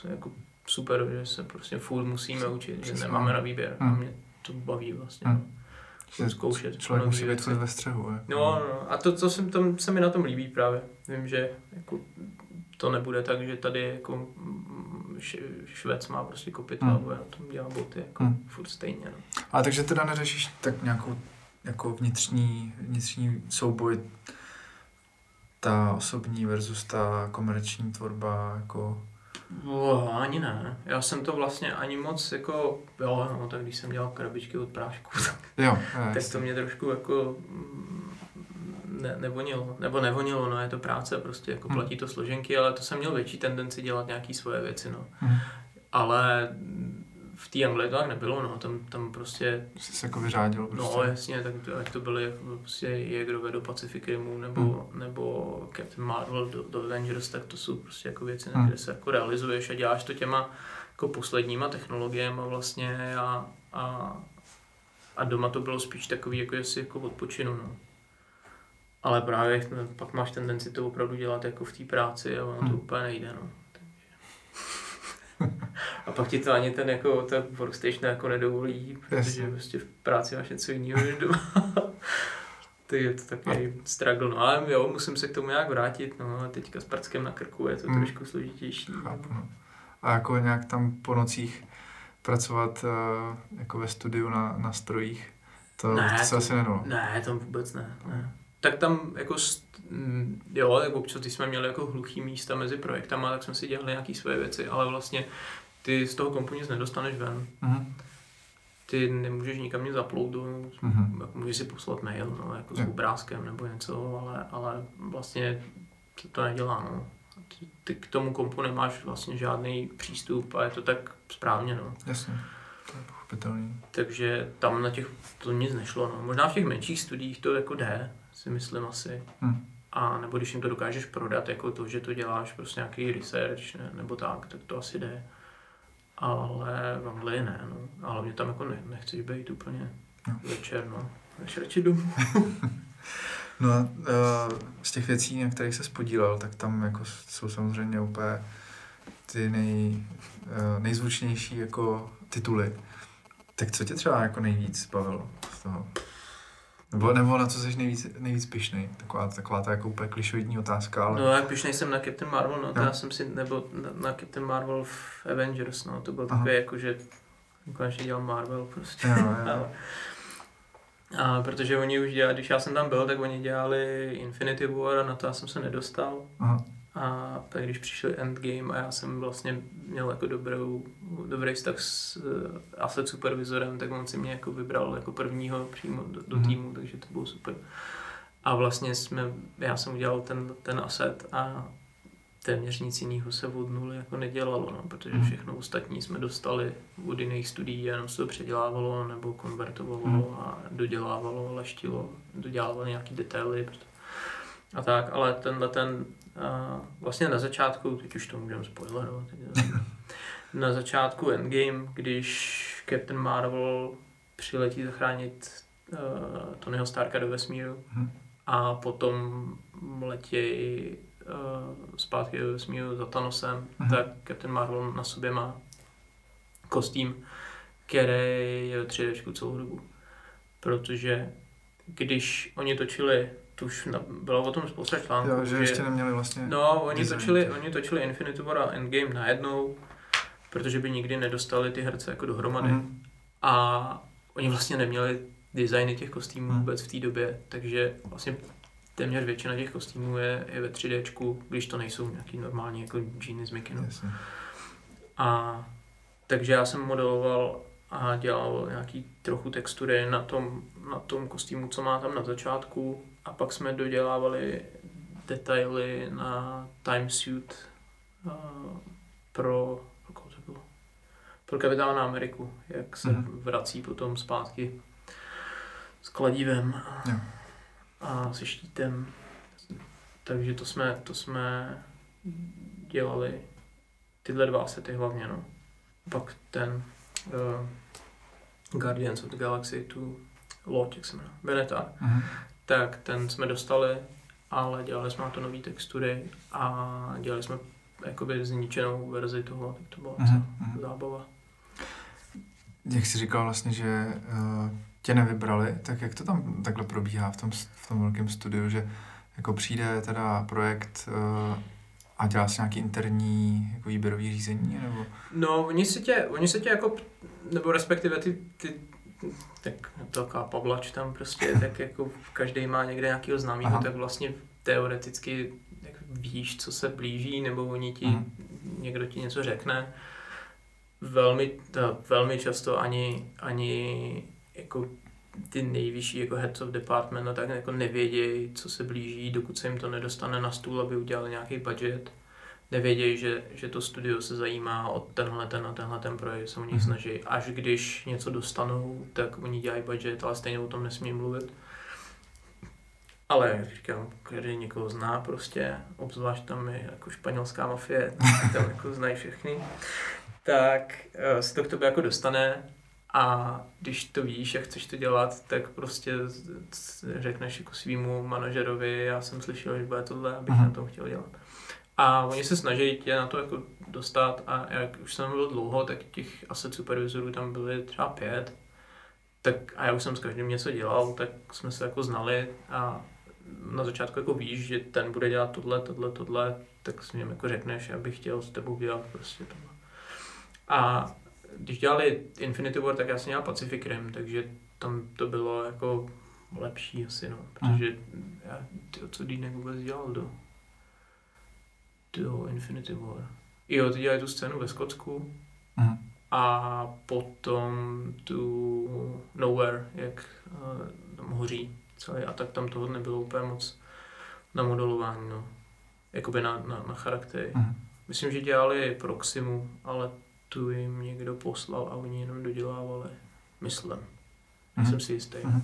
jako super, že se prostě furt musíme učit, že nemáme na výběr a Hmm. mě to baví vlastně. Hmm. no. Zkoušet. Člověk musí být furt ve střehu. Jako. No, no, a to, co jsem tam, se mi na tom líbí právě. Vím, že jako, to nebude tak, že tady jako š- Švec má prostě kopyt Hmm. a na tom dělá boty jako Hmm. furt stejně. No. Ale takže teda neřešíš tak nějakou jako vnitřní, vnitřní souboj ta osobní versus ta komerční tvorba jako Oh, ani ne. Já jsem to vlastně ani moc jako, jo, no, tak když jsem dělal krabičky od prášku, tak, jo, tak to mě trošku jako ne, nevonilo, nebo nevonilo, no je to práce, prostě jako Hmm. platí to složenky, ale to jsem měl větší tendenci dělat nějaký svoje věci, no. hm, Ale v té Anglii to tak nebylo, no, tam, tam prostě jsi se jako vyřádil prostě. No jasně, tak to, ať to byly prostě Jägerové do Pacific Rimu nebo, hmm. nebo Captain Marvel do, do Avengers, tak to jsou prostě jako věci, Hmm. které se jako realizuješ a děláš to těma jako posledníma technologiemi vlastně a, a, a doma to bylo spíš takový, jako jestli jako odpočinu, no. Ale právě no, pak máš tendenci to opravdu dělat jako v té práci a ono to Hmm. úplně nejde, no. A pak ti to ani ten jako ten workstation jako nedovolí, protože Jasně. prostě v práci máš něco jiného než doma. to je to takový struggle, no ale jo, musím se k tomu nějak vrátit, no a teďka s prackem na krku je to Hmm. trošku složitější. Chápu, no. A jako nějak tam po nocích pracovat uh, jako ve studiu na, na strojích, to, Ne, to se to- asi nedalo. Ne, tam vůbec ne, ne. Tak tam jako, mm, jo, tak občas, když jsme měli jako hluchý místa mezi projektama, tak jsme si dělali nějaké své věci, ale vlastně ty z toho kompu nic nedostaneš ven. Mhm. Ty nemůžeš nikam nic uploadovat, Mhm. jako můžeš si poslat mail, no, jako s obrázkem nebo něco, ale, ale vlastně to, to nedělá, no. Ty, ty k tomu kompu nemáš vlastně žádný přístup a je to tak správně, no. Jasně, to je pochopitelný. Takže tam na těch to nic nešlo, no. Možná v těch menších studiích to jako jde, si myslím asi. Hm. A nebo když jim to dokážeš prodat, jako to, že to děláš prostě nějaký research ne, nebo tak, tak to asi jde. Ale v Anglii ne, no. A hlavně tam jako ne, nechceš být úplně No. večer, no. Jdeš radši domů. No a uh, z těch věcí, na kterých se podílel, tak tam jako jsou samozřejmě úplně ty nej, uh, nejzvučnější jako tituly. Tak co tě třeba jako nejvíc bavilo z toho? Nebo, nebo na co jsi nejvíc, nejvíc pišnej? Taková, taková ta jako úplně klišoidní otázka, ale... No jak když nejsem na Captain Marvel, no, to Jo. já jsem si, nebo na, na Captain Marvel v Avengers, no, to byl Aha. takový jako, že konečně dělal Marvel prostě. Jo, jo. Ale- A protože oni už dělali, když já jsem tam byl, tak oni dělali Infinity War a na to já jsem se nedostal. Aha. A pak když přišel Endgame a já jsem vlastně měl jako dobrou, dobrý vztah s uh, asset supervizorem, tak on si mě jako vybral jako prvního přímo do, do Mhm. týmu, takže to bylo super. A vlastně jsme, já jsem udělal ten, ten asset a téměř nic jiného se od nuly jako nedělalo, no, protože Mhm. všechno ostatní jsme dostali od jiných studií a jenom se to předělávalo nebo konvertovalo Mhm. a dodělávalo, leštilo, dodělávalo nějaký detaily a tak, ale tenhle ten a vlastně na začátku, teď už to můžeme spoilerovat, teď na začátku Endgame, když Captain Marvel přiletí zachránit uh, Tonyho Starka do vesmíru Mhm. a potom letějí uh, zpátky do vesmíru za Thanosem, Mhm. tak Captain Marvel na sobě má kostým, který je ve 3D celou dobu. Protože když oni točili, to už na, bylo o tom spousta článků. Jo, že, že ještě neměli vlastně No, oni točili, oni točili Infinity War a Endgame najednou, protože by nikdy nedostali ty herce jako dohromady. Mm. A oni vlastně neměli designy těch kostýmů mm. vůbec v té době, takže vlastně téměř většina těch kostýmů je, je ve 3D, když to nejsou nějaký normální jako džíny z Mikinu. A takže já jsem modeloval a dělal nějaký trochu textury na tom, na tom kostýmu, co má tam na začátku a pak jsme dodělávali detaily na time suit uh, pro, pro, to bylo? pro kapitána Ameriku, jak se mm-hmm. vrací potom zpátky s kladívem a, a se štítem. Takže to jsme, to jsme dělali tyhle dva sety hlavně, no. Pak ten uh, Guardians of the Galaxy, tu loď, jak se jmenuje, Veneta, uh-huh. Tak ten jsme dostali, ale dělali jsme na to nové textury a dělali jsme jakoby zničenou verzi toho, tak to byla uh-huh. zábava. Jak jsi říkal vlastně, že uh, tě nevybrali, tak jak to tam takhle probíhá v tom, v tom velkém studiu, že jako přijde teda projekt uh, a dělá se nějaký interní jako výběrový řízení? Nebo? No, oni se tě, oni se tě jako, nebo respektive ty, ty tak to taková pavlač tam prostě, tak jako každý má někde nějakého známého, tak vlastně teoreticky jak víš, co se blíží, nebo oni ti, Aha. někdo ti něco řekne. Velmi, to, velmi často ani, ani jako ty nejvyšší jako heads of department, no tak jako nevědějí, co se blíží, dokud se jim to nedostane na stůl, aby udělali nějaký budget. Nevědějí, že, že to studio se zajímá o tenhle ten a tenhle ten projekt, se o něj mm-hmm. snaží. Až když něco dostanou, tak oni dělají budget, ale stejně o tom nesmí mluvit. Ale jak říkám, každý někoho zná prostě, obzvlášť tam je jako španělská mafie, tam jako znají všechny, tak uh, se to k tobě jako dostane a když to víš a chceš to dělat, tak prostě řekneš jako svýmu manažerovi, já jsem slyšel, že bude tohle, abych Aha. Mhm. na tom chtěl dělat. A oni se snaží tě na to jako dostat a jak už jsem byl dlouho, tak těch asset supervizorů tam byly třeba pět. Tak a já už jsem s každým něco dělal, tak jsme se jako znali a na začátku jako víš, že ten bude dělat tohle, tohle, tohle, tak s ním jako řekneš, abych chtěl s tebou dělat prostě tohle. A když dělali Infinity War, tak já jsem dělal Pacific Rim, takže tam to bylo jako lepší asi, no, protože já, ty, co Dýnek vůbec dělal do, do Infinity War. Jo, ty dělali tu scénu ve Skotsku uh-huh. a potom tu Nowhere, jak uh, tam hoří celý a tak tam toho nebylo úplně moc na modelování, no. Jakoby na, na, na charaktery. Uh-huh. Myslím, že dělali Proximu, ale tu jim někdo poslal a oni jenom dodělávali, myslím. Mm-hmm. Jsem si jistý. Mm-hmm.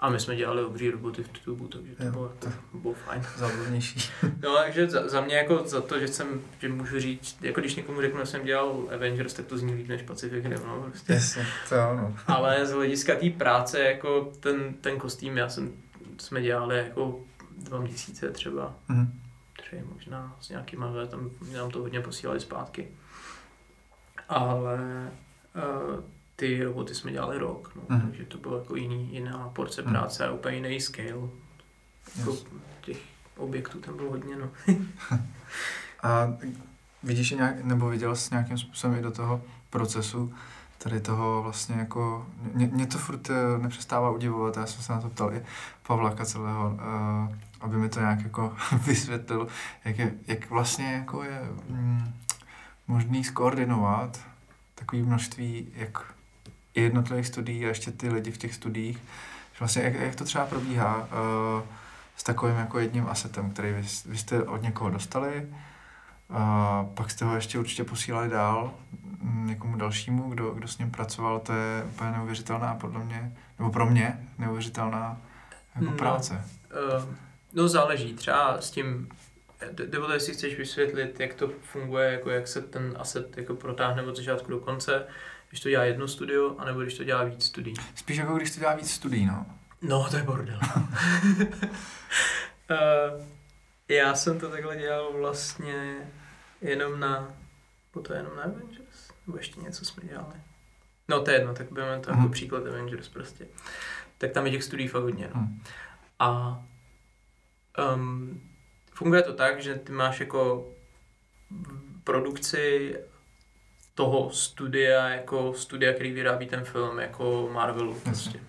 A my jsme dělali obří roboty v tubu, takže to jo, bylo, to bylo fajn. Zábavnější. no, takže za, za, mě jako za to, že jsem, že můžu říct, jako když někomu řeknu, že jsem dělal Avengers, tak to zní líp než Pacific Rim, no, prostě. Jasně, to ano. Ale z hlediska té práce, jako ten, ten kostým, já jsem, jsme dělali jako dva měsíce třeba, mm-hmm. tři možná s nějakýma, tam nám to hodně posílali zpátky ale uh, ty roboty jsme dělali rok, no, uh-huh. takže to bylo jako jiný, jiná porce uh-huh. práce a úplně jiný scale. Jako yes. těch objektů tam bylo hodně, no. a vidíš nějak, nebo viděl jsi nějakým způsobem i do toho procesu tady toho vlastně jako, mě, mě to furt eh, nepřestává udivovat, já jsem se na to ptal i Pavláka celého, uh, aby mi to nějak jako vysvětlil, jak, je, jak vlastně jako je, mm, možný skoordinovat takové množství jak jednotlivých studií a ještě ty lidi v těch studiích. Že vlastně jak, jak to třeba probíhá uh, s takovým jako jedním asetem, který vy, vy jste od někoho dostali, uh, pak jste ho ještě určitě posílali dál někomu dalšímu, kdo, kdo s ním pracoval, to je úplně neuvěřitelná podle mě, nebo pro mě neuvěřitelná jako no, práce. Uh, no záleží, třeba s tím nebo jestli chceš vysvětlit, jak to funguje, jako jak se ten asset jako protáhne od začátku do konce, když to dělá jedno studio, anebo když to dělá víc studií. Spíš jako když to dělá víc studií, no. No, to je bordel. uh, já jsem to takhle dělal vlastně jenom na, bylo to jenom na Avengers? Nebo ještě něco jsme dělali? No to je jedno, tak budeme to hmm. jako příklad Avengers prostě. Tak tam je těch studií fakt hodně. No. Hmm. A um, funguje to tak, že ty máš jako produkci toho studia, jako studia, který vyrábí ten film, jako Marvelu prostě.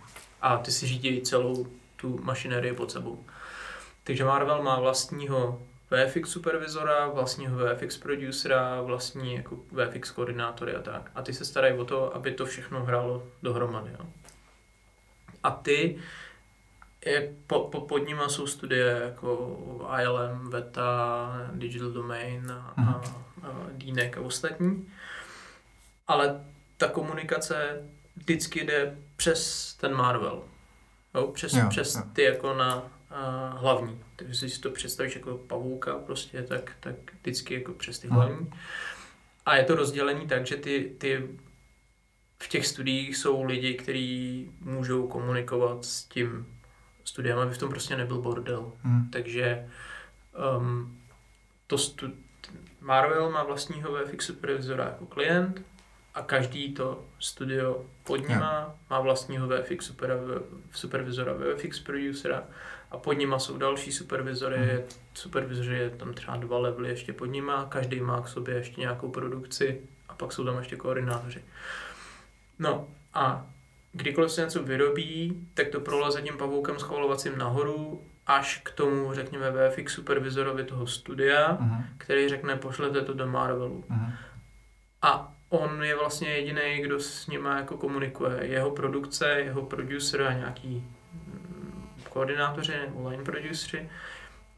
A ty si řídí celou tu mašinerii pod sebou. Takže Marvel má vlastního VFX supervizora, vlastního VFX producera, vlastní jako VFX koordinátory a tak. A ty se starají o to, aby to všechno hrálo dohromady. Jo. A ty, jak po, po, pod nimi jsou studie jako ILM, VETA, Digital Domain a, a, a DNEC a ostatní. Ale ta komunikace vždycky jde přes ten Marvel. Jo, přes, jo, přes jo. ty jako na uh, hlavní. Takže si to představíš jako pavouka prostě, tak, tak vždycky jako přes ty hlavní. A je to rozdělení tak, že ty, ty v těch studiích jsou lidi, kteří můžou komunikovat s tím studiem, aby v tom prostě nebyl bordel. Hmm. Takže um, to stu- Marvel má vlastního VFX supervizora jako klient a každý to studio pod ním má, vlastního VFX super, supervizora, VFX producera a pod nima jsou další supervizory, hmm. supervizory je tam třeba dva levely ještě pod nima, každý má k sobě ještě nějakou produkci a pak jsou tam ještě koordinátoři. No a kdykoliv se něco vyrobí, tak to proleze tím pavoukem schvalovacím nahoru až k tomu, řekněme, VFX supervizorovi toho studia, uh-huh. který řekne, pošlete to do Marvelu. Uh-huh. A on je vlastně jediný, kdo s ním jako komunikuje. Jeho produkce, jeho producer a nějaký koordinátoři nebo line produceri,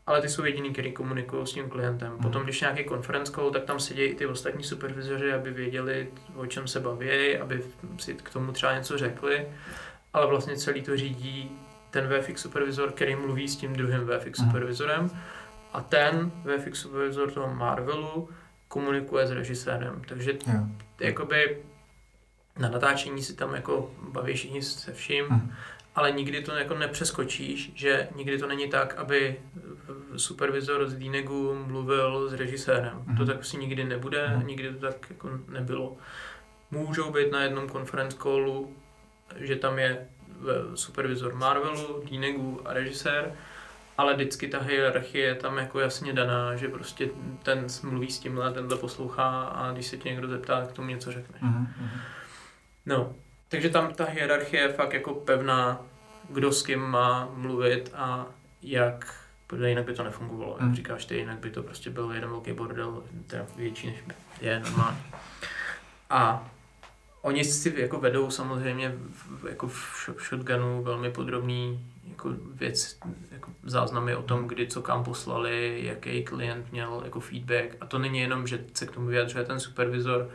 ale ty jsou jediný, kteří komunikují s tím klientem. Hmm. Potom, když nějaký conference call, tak tam sedí i ty ostatní supervizoři, aby věděli, o čem se baví, aby si k tomu třeba něco řekli, ale vlastně celý to řídí ten VFX supervizor, který mluví s tím druhým VFX hmm. supervizorem a ten VFX supervizor toho Marvelu komunikuje s režisérem. Takže yeah. jakoby na natáčení si tam jako baví všichni se vším, hmm ale nikdy to jako nepřeskočíš, že nikdy to není tak, aby supervizor z Dínegu mluvil s režisérem. Mm-hmm. To tak asi nikdy nebude, mm-hmm. nikdy to tak jako nebylo. Můžou být na jednom conference callu, že tam je supervizor Marvelu, Dínegu a režisér, ale vždycky ta hierarchie je tam jako jasně daná, že prostě ten mluví s tímhle, ten to poslouchá a když se tě někdo zeptá, tak tomu něco řekne. Mm-hmm. No, takže tam ta hierarchie je fakt jako pevná, kdo s kým má mluvit a jak, protože jinak by to nefungovalo. Jak mm. říkáš ty, jinak by to prostě byl jeden velký bordel, teda větší než je normálně. A oni si jako vedou samozřejmě v, jako v shotgunu velmi podrobný jako věc, jako záznamy o tom, kdy co kam poslali, jaký klient měl jako feedback. A to není jenom, že se k tomu vyjadřuje ten supervizor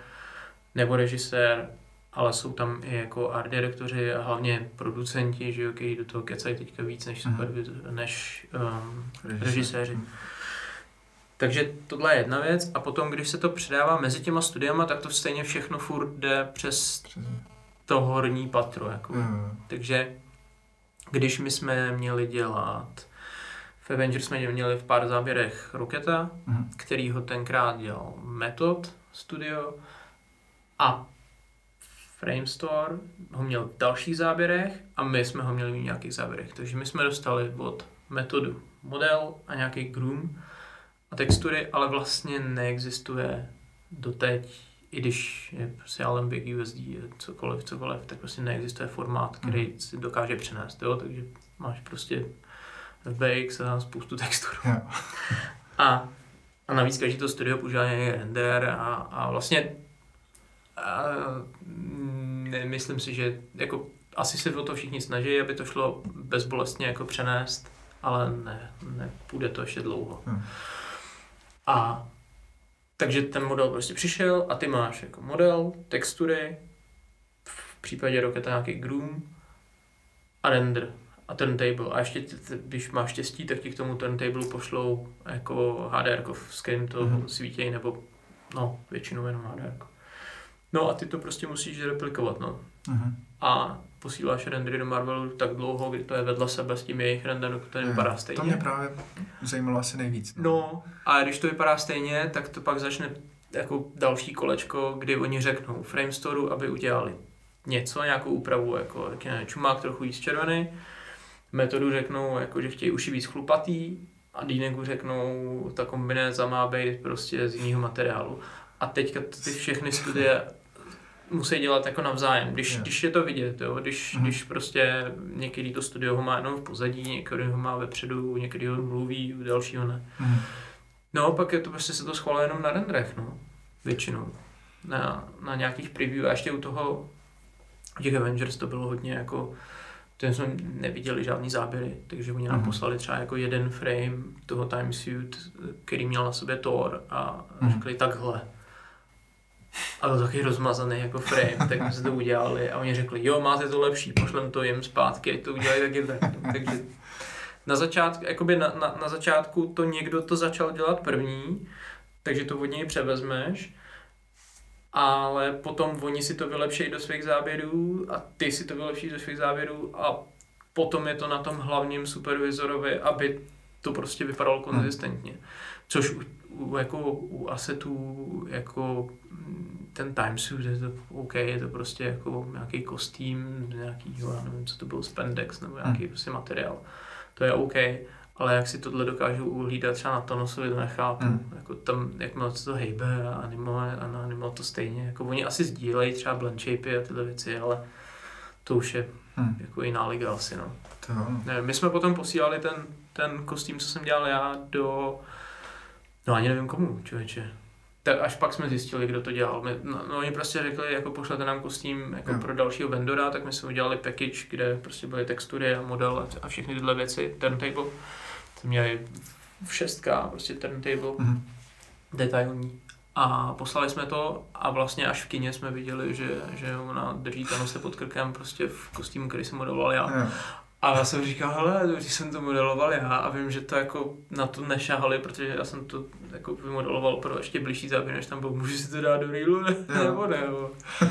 nebo režisér, ale jsou tam i jako art direktoři a hlavně producenti, že jo, kteří do toho kecají teďka víc než, mhm. supervizor, než um, režiséři. Takže tohle je jedna věc a potom, když se to předává mezi těma studiama, tak to stejně všechno furt jde přes to horní patro. Jako. Mm. Takže když my jsme měli dělat v Avengers jsme měli v pár záběrech Roketa, mm. který ho tenkrát dělal Metod Studio a Framestore ho měl v dalších záběrech a my jsme ho měli v nějakých záběrech. Takže my jsme dostali od metodu model a nějaký groom a textury, ale vlastně neexistuje doteď, i když je prostě Alembic USD, cokoliv, cokoliv, tak prostě neexistuje formát, který mm. si dokáže přenést, jo? takže máš prostě FBX a spoustu textur. Yeah. a, a navíc každý to studio používá nějaký render a, a vlastně myslím si, že jako asi se o to všichni snaží, aby to šlo bezbolestně jako přenést, ale ne, nepůjde to ještě dlouho. Hmm. A takže ten model prostě přišel a ty máš jako model, textury, v případě Rocketa nějaký groom a render a turntable. A ještě, když máš štěstí, tak ti k tomu turntable pošlou jako HDR, s kterým to mm-hmm. svítí, nebo no, většinou jenom HDR. No a ty to prostě musíš replikovat, no. Uh-huh. A posíláš rendery do Marvelu tak dlouho, kdy to je vedle sebe s tím jejich renderem, který je, vypadá stejně. To mě právě zajímalo asi nejvíc. No. no a když to vypadá stejně, tak to pak začne jako další kolečko, kdy oni řeknou Framestore, aby udělali něco, nějakou úpravu, jako čumák trochu víc červený, metodu řeknou, jako, že chtějí uši víc chlupatý a dýneku řeknou, ta kombinéza má být prostě z jiného materiálu. A teďka ty všechny studie musí dělat jako navzájem, když, yeah. když je to vidět, jo? Když, mm. když prostě některý to studio ho má jenom v pozadí, některý ho má vepředu, některý ho mluví, dalšího ne. Mm. No, pak je to prostě se to schvaluje jenom na renderech, no, většinou. Na, na nějakých preview a ještě u toho, těch Avengers to bylo hodně jako, ten jsme neviděli žádný záběry, takže oni nám mm. poslali třeba jako jeden frame toho time suit, který měl na sobě Thor a mm. řekli takhle a byl taky rozmazaný jako frame, tak jsme to udělali a oni řekli, jo, máte to lepší, pošlem to jim zpátky, ať to udělají taky tak. Takže na začátku, jakoby na, na, na začátku to někdo to začal dělat první, takže to od něj převezmeš, ale potom oni si to vylepší do svých záběrů a ty si to vylepšíš do svých záběrů a potom je to na tom hlavním supervizorovi, aby to prostě vypadalo konzistentně. Což jako u asetů jako ten timesuit je to OK, je to prostě jako nějaký kostým, nějaký, já nevím, co to byl, spandex nebo nějaký hmm. prostě materiál. To je OK, ale jak si tohle dokážu uhlídat třeba na Tonosovi, to nechápu. Hmm. Jako tam, jak se to hejbe a animuje a na animal to stejně. Jako oni asi sdílejí třeba blend shapey a tyhle věci, ale to už je hmm. jako jiná liga asi, no. To. Ne, my jsme potom posílali ten, ten kostým, co jsem dělal já, do No ani nevím komu, člověče. Tak až pak jsme zjistili, kdo to dělal. My, no, no, oni prostě řekli, jako pošlete nám kostým jako pro dalšího vendora, tak my jsme udělali package, kde prostě byly textury a model a, a všechny tyhle věci, turntable. To měli v šestka, prostě turntable, mm-hmm. detailní. A poslali jsme to a vlastně až v kině jsme viděli, že, že ona drží se pod krkem prostě v kostýmu, který jsem modeloval já. Yeah. A já jsem říkal, hele, když jsem to modeloval já a vím, že to jako na to nešahali, protože já jsem to jako vymodeloval pro ještě blížší záběr, než tam byl, můžu si to dát do reelu, nebo ne, nebo.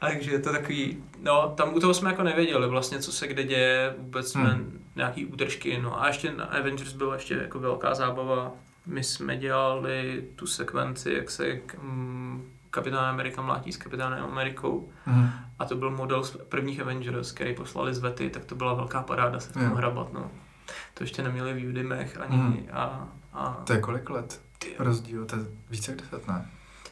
Takže je to takový, no tam u toho jsme jako nevěděli vlastně, co se kde děje, vůbec jsme hmm. nějaký útržky, no a ještě na Avengers byla ještě jako velká zábava, my jsme dělali tu sekvenci, jak se mm, Kapitán Amerika mlátí s Kapitánem Amerikou. Mm. A to byl model z prvních Avengers, který poslali z Vety, tak to byla velká paráda se v tom hrabat. No. To ještě neměli v Udimech ani. Mm. A, a... To je kolik let? Ty... Rozdíl, to je více jak deset, ne?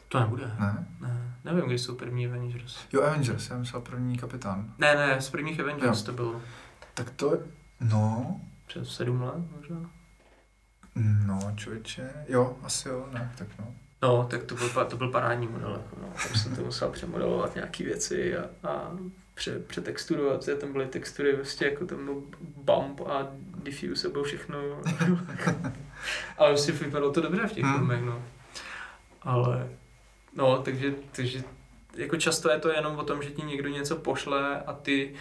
To nebude. Ne? ne? Nevím, kdy jsou první Avengers. Jo, Avengers, já myslel první kapitán. Ne, ne, z prvních Avengers jo. to bylo. Tak to, no... Přes sedm let možná? No, člověče, jo, asi jo, ne, tak no. No, tak to byl, to byl parádní model. Jako no. Tam jsem to musel přemodelovat nějaké věci a, a pře, přetexturovat, tam byly textury, vlastně jako tam byl bump a diffuse bylo všechno. Ale prostě vypadalo to dobře v těch hmm. filmech, no. Ale, no, takže, takže jako často je to jenom o tom, že ti někdo něco pošle a ty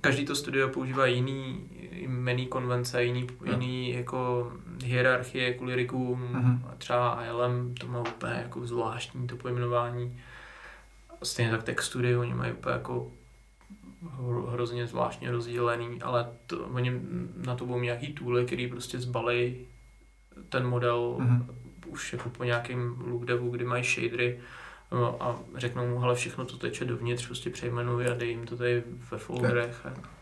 každý to studio používá jiný jmený konvence, jiný, jiný jako hierarchie kvůli rigům, mm-hmm. třeba ILM to má úplně jako zvláštní to pojmenování. Stejně tak textury, oni mají úplně jako hrozně zvláštně rozdělený, ale to, oni na to budou nějaký tooly, který prostě zbalí ten model mm-hmm. už jako po nějakém look devu, kdy mají shadery no, a řeknou mu, hele, všechno to teče dovnitř, prostě přejmenuj a dej jim to tady ve folderech. Okay.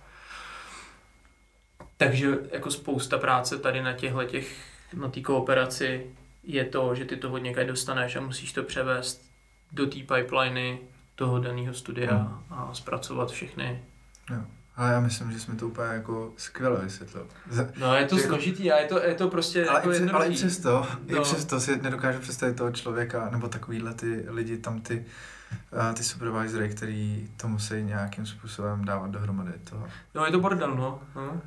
Takže jako spousta práce tady na těchto těch, na té kooperaci je to, že ty to od někde dostaneš a musíš to převést do té pipeliny toho daného studia hmm. a zpracovat všechny. Jo. Ale já myslím, že jsme to úplně jako skvěle vysvětlil. No je to jako, složitý a je to, je to prostě ale jako i, ale i přesto, no. i přesto si nedokážu představit toho člověka, nebo takovýhle ty lidi tam ty ty supervisory, který to musí nějakým způsobem dávat dohromady. To... No je to bordel, no. no.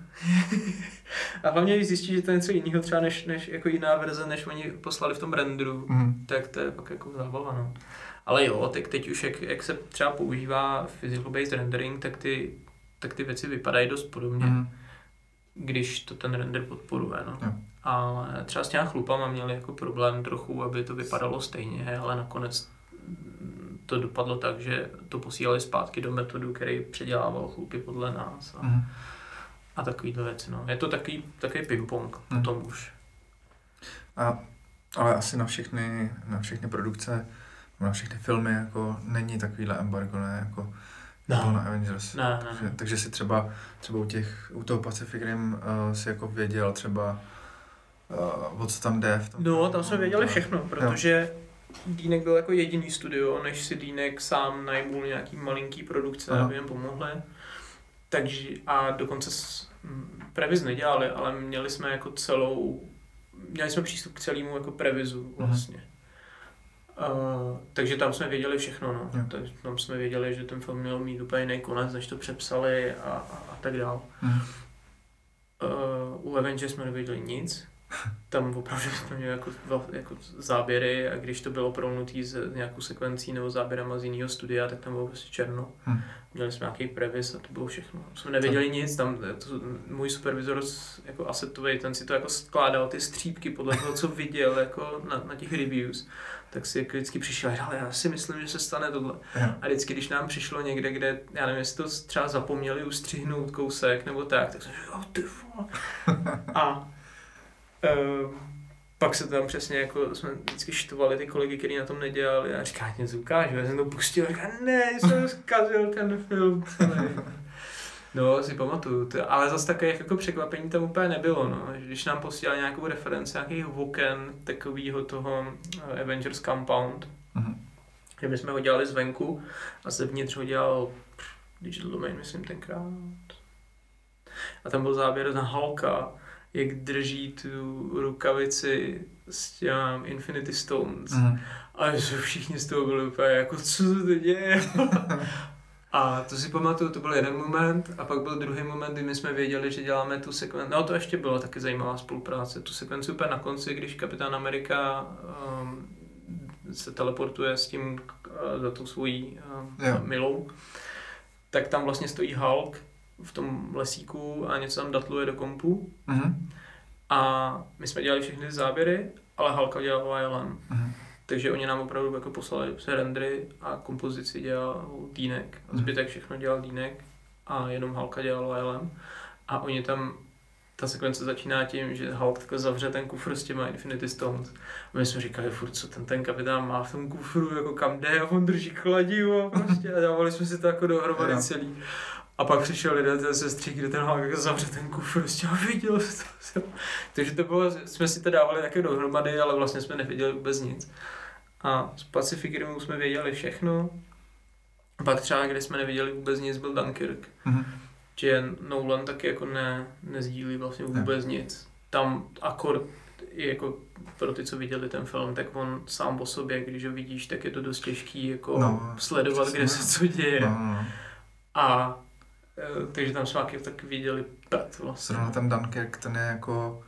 a hlavně, když zjistíš, že to je něco jiného třeba než, než jako jiná verze, než oni poslali v tom renderu, mm. tak to je pak jako zábava, no. Ale jo, tak teď už jak, jak se třeba používá physical based rendering, tak ty, tak ty věci vypadají dost podobně, mm. když to ten render podporuje, no. Jo. Ale třeba s těma chlupama měli jako problém trochu, aby to vypadalo stejně, ale nakonec to dopadlo tak, že to posílali zpátky do metodu, který předělával chlupy podle nás a, mm. a takovýhle věci. No. Je to takový, takový ping-pong mm. potom už. A, ale asi na všechny, na všechny produkce na všechny filmy jako není takovýhle embargo, ne, jako No. bylo na Avengers. Ne, ne, takže, ne. takže si třeba, třeba u, těch, u toho Pacific Rim uh, si jako věděl třeba, uh, o co tam jde. V tom No, tam jsme věděli všechno, protože Dýnek byl jako jediný studio, než si Dýnek sám najmul nějaký malinký produkce, Aha. aby jim pomohli. Takže a dokonce s, previz nedělali, ale měli jsme jako celou, měli jsme přístup k celému jako previzu vlastně. Uh, takže tam jsme věděli všechno, no. Jo. Takže tam jsme věděli, že ten film měl mít úplně jiný konec, než to přepsali a, a, a tak dál. Mhm. Uh, u Avengers jsme nevěděli nic. Tam opravdu jsme měli jako, jako záběry a když to bylo promnutý z nějakou sekvencí nebo záběrama z jiného studia, tak tam bylo prostě černo. Hm. Měli jsme nějaký previs a to bylo všechno. Jsme nevěděli nic, tam to, můj supervizor s- jako asetový, ten si to jako skládal ty střípky podle toho, co viděl jako na, na těch reviews, tak si jako vždycky přišel, ale já si myslím, že se stane tohle. Jo. A vždycky, když nám přišlo někde, kde, já nevím, jestli to třeba zapomněli ustřihnout kousek nebo tak, tak jsem říkal, oh, ty vole. A pak se tam přesně jako, jsme vždycky štvali ty kolegy, který na tom nedělali a říká, ať něco ukážu, já jsem to pustil a říká, ne, jsem zkazil ten film. No, si pamatuju, to, ale zase takových jako překvapení tam úplně nebylo, no. Když nám posílali nějakou referenci nějakých oken takového toho eh, Avengers Compound, Mhm. že my jsme ho dělali zvenku a zevnitř ho dělal Digital Domain, myslím, tenkrát. A tam byl záběr na Hulka, jak drží tu rukavici s těm Infinity Stones. Mhm. A že všichni z toho byli úplně jako, co se to děje? A to si pamatuju, to byl jeden moment a pak byl druhý moment, kdy my jsme věděli, že děláme tu sekvenci. No to ještě bylo taky zajímavá spolupráce. Tu sekvenci úplně na konci, když Kapitán Amerika um, se teleportuje s tím uh, za tou svojí um, Jo. milou, tak tam vlastně stojí Hulk v tom lesíku a něco tam datluje do kompu. Mhm. A my jsme dělali všechny ty záběry, ale Halka dělala ILM. Mhm. Takže oni nám opravdu jako poslali se rendry a kompozici dělal Dýnek. A zbytek všechno dělal Dýnek a jenom Halka dělala ILM. A oni tam, ta sekvence začíná tím, že Hulk takhle zavře ten kufr s těma Infinity Stones. A my jsme říkali furt, co ten, ten kapitán má v tom kufru, jako kam jde a on drží kladivo prostě a dávali jsme si to jako dohromady celý. A pak přišel lidé ze sestří, kde ten Hulk jako zavře ten kufr prostě a viděl to. Takže to bylo, jsme si to dávali také dohromady, ale vlastně jsme nevěděli vůbec nic. A z Pacific Rimu jsme věděli všechno. Pak třeba, kde jsme nevěděli vůbec nic, byl Dunkirk. Mhm. Že Nolan taky jako ne, nezdílí vlastně vůbec nic. Tam akord i jako pro ty, co viděli ten film, tak on sám o sobě, když ho vidíš, tak je to dost těžký jako No, sledovat, přesně. kde se co děje. No, no, no. A takže tam jsme taky tak viděli pet vlastně. Zrovna ten Dunkirk, ten je jako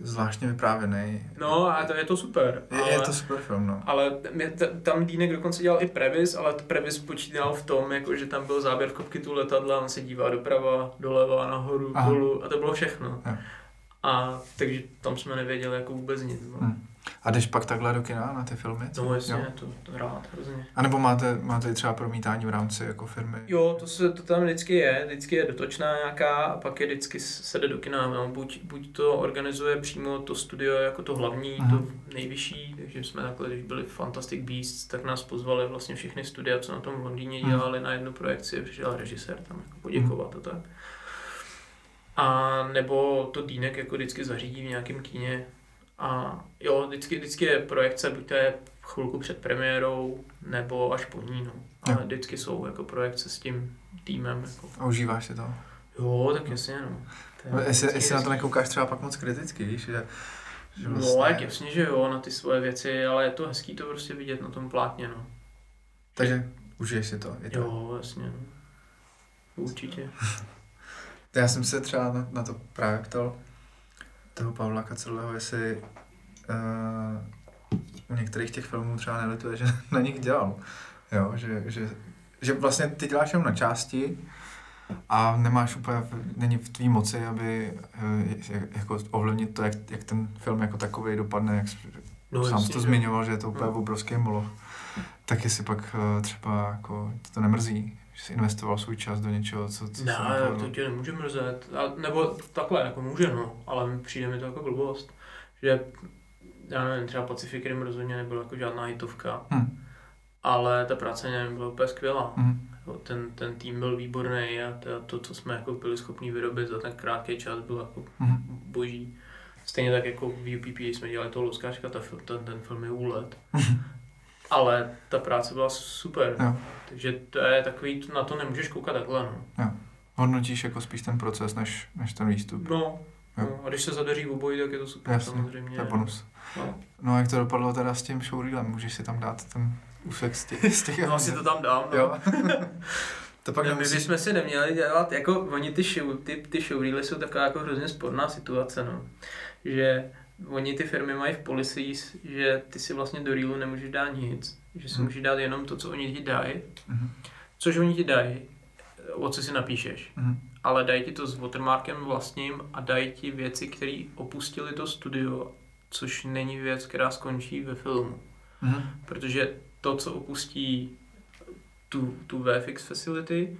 zvláštně vyprávěný. No a to je to super. Je, je to super film, no. Ale t- tam Dýnek dokonce dělal i previs, ale previs počítal v tom, jako, že tam byl záběr v kokpitu letadla, on se dívá doprava, doleva, nahoru, Aha. dolů a to bylo všechno. Jo. A takže tam jsme nevěděli jako vůbec nic. No, Hm. A jdeš pak takhle do kina na ty filmy? no jasně, Jo. to, to rád hrozně. A nebo máte, máte třeba promítání v rámci jako firmy? Jo, to, se, to tam vždycky je, vždycky je dotočná nějaká a pak je vždycky se jde do kina. No, buď, buď to organizuje přímo to studio jako to hlavní, Aha. to nejvyšší, takže jsme takhle, když byli Fantastic Beasts, tak nás pozvali vlastně všechny studia, co na tom v Londýně Aha. dělali na jednu projekci, přišel režisér tam jako poděkovat a tak. A nebo to Dýnek jako vždycky zařídí v nějakém kíně. A jo, vždycky, vždycky je projekce, buď to je chvilku před premiérou, nebo až po ní, no. Ale Jo. vždycky jsou jako projekce s tím týmem. Jako. A užíváš si to? Jo, tak jasně, no. Je Jestli, na to nekoukáš třeba pak moc kriticky, víš, že, že No, tak jasně, že jo, na ty svoje věci, ale je to hezký to prostě vidět na tom plátně, no. Takže užiješ si to. I to. Jo, jasně, no. Určitě. Já jsem se třeba na, na to právě ptal toho Pavla Kacelého, jestli uh, u některých těch filmů třeba nelituje, že na nich dělal. Jo, že, že, že vlastně ty děláš jenom na části a nemáš úplně, není v tvý moci, aby uh, jako ovlivnit to, jak, jak ten film jako takový dopadne, jak No, sám jsi to zmiňoval, že je to úplně No. obrovský moloch. Tak jestli pak uh, třeba jako to nemrzí, jsi investoval svůj čas do něčeho, co, co Ne, nepovedlo. to tě nemůže mrzet. A, nebo takhle, jako může, no, ale přijde mi to jako blbost. Že, já nevím, třeba Pacific Rim rozhodně nebyl jako žádná hitovka. Hm. ale ta práce nevím, byla úplně skvělá. Mhm. Jo, Ten, ten tým byl výborný a to, to, co jsme jako byli schopni vyrobit za ten krátký čas, bylo jako Mhm. boží. Stejně tak jako v UPP jsme dělali toho Luskáčka, ta, ten, ten film je úlet. Ale ta práce byla super. Jo. Takže to je takový, na to nemůžeš koukat takhle. No, Hodnotíš jako spíš ten proces, než, než ten výstup. no, Jo. no a když se zadaří v obojí, tak je to super Jasně, samozřejmě. To je bonus. No. No a jak to dopadlo teda s tím showreelem? Můžeš si tam dát ten úsek z těch, z těch No, asi to tam dám. No. Jo. to pak No, my nemusí... bychom si neměli dělat, jako oni ty, show, ty, ty showreely jsou taková jako hrozně sporná situace, no. Že oni ty firmy mají v policies, že ty si vlastně do reelu nemůžeš dát nic, že si Hmm. můžeš dát jenom to, co oni ti dají, Mhm. což oni ti dají, o co si napíšeš. Mhm. Ale dají ti to s watermarkem vlastním a dají ti věci, které opustili to studio, což není věc, která skončí ve filmu. Mhm. Protože to, co opustí tu, tu VFX facility,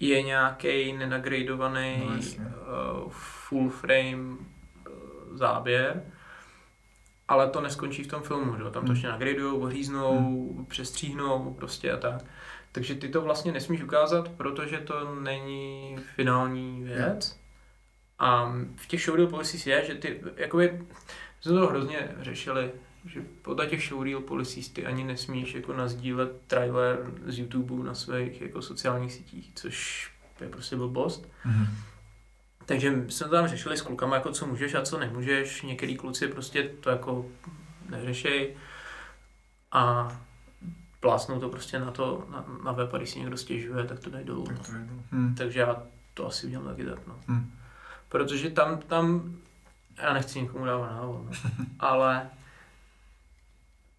je nějaký nenagradovaný No, jasně. uh, full frame záběr, ale to neskončí v tom filmu, že? jo? tam to Hmm. ještě nagradujou, oříznou, přestříhnou prostě a tak. Takže ty to vlastně nesmíš ukázat, protože to není finální věc. A v těch showreel policies je, že ty, jakoby, jsme to hrozně řešili, že podle těch showreel policies ty ani nesmíš jako nazdílet trailer z YouTube na svých jako sociálních sítích, což je prostě blbost. Mhm. Takže jsme to tam řešili s klukama, jako co můžeš a co nemůžeš. Některý kluci prostě to jako neřešej a plásnou to prostě na to, na, na web a když si někdo stěžuje, tak to dají dolů. Tak No. to. Mhm. Takže já to asi udělám taky tak, no. Mhm. Protože tam, tam, já nechci nikomu dávat návod, no. ale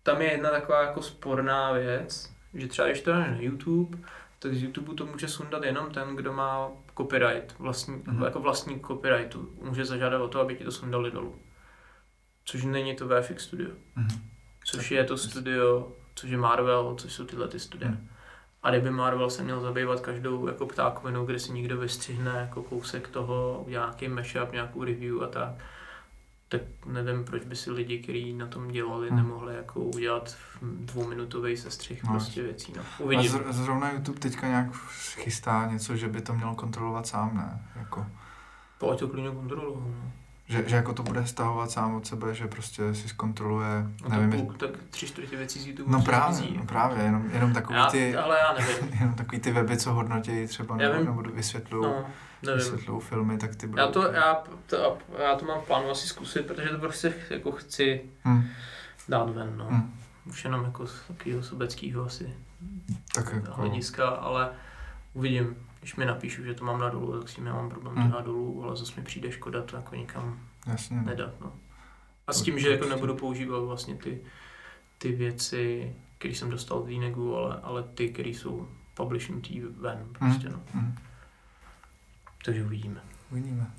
tam je jedna taková jako sporná věc, že třeba když to dáš na YouTube, tak z YouTube to může sundat jenom ten, kdo má copyright, vlastní, Mhm. mm-hmm. jako vlastní copyrightu. Může zažádat o to, aby ti to sundali dolů. Což není to VFX Studio. Mhm. Což je to studio, což je Marvel, což jsou tyhle ty studia. Mhm. A kdyby Marvel se měl zabývat každou jako ptákovinou, kde si někdo vystřihne jako kousek toho, nějaký mashup, nějakou review a tak, tak nevím, proč by si lidi, kteří na tom dělali, Hmm. nemohli jako udělat dvouminutový sestřih No, prostě věcí. No. A Uvidím. zr- zrovna YouTube teďka nějak chystá něco, že by to měl kontrolovat sám, ne? Jako, Pojď to klidně kontrolu. No. že, že jako to bude stahovat sám od sebe, že prostě si zkontroluje, No nevím, půl, tak tři čtvrtě věcí z YouTube No právě, zmizí. no právě, jenom, jenom takový já, ty, ale já nevím. jenom takový ty weby, co hodnotí třeba Já nebo, vím. nebo vysvětlují, No. Vysvětlují filmy, tak ty budou... Já to, já, to, já to mám v plánu asi zkusit, protože to prostě jako chci Hm, dát ven, no. hm, Už jenom jako z takového sobeckého asi tak jako, hlediska, ale uvidím. Když mi napíšu, že to mám na dolů, tak s tím nemám problém to Hmm. dát dolů, ale zase mi přijde škoda to jako nikam jasně. no. nedat, no. A s tím, že jako nebudu používat vlastně ty, ty věci, které jsem dostal od Vínegu, ale, ale ty, které jsou publishnutý ven, prostě, no. Hm, Takže uvidíme. uvidíme.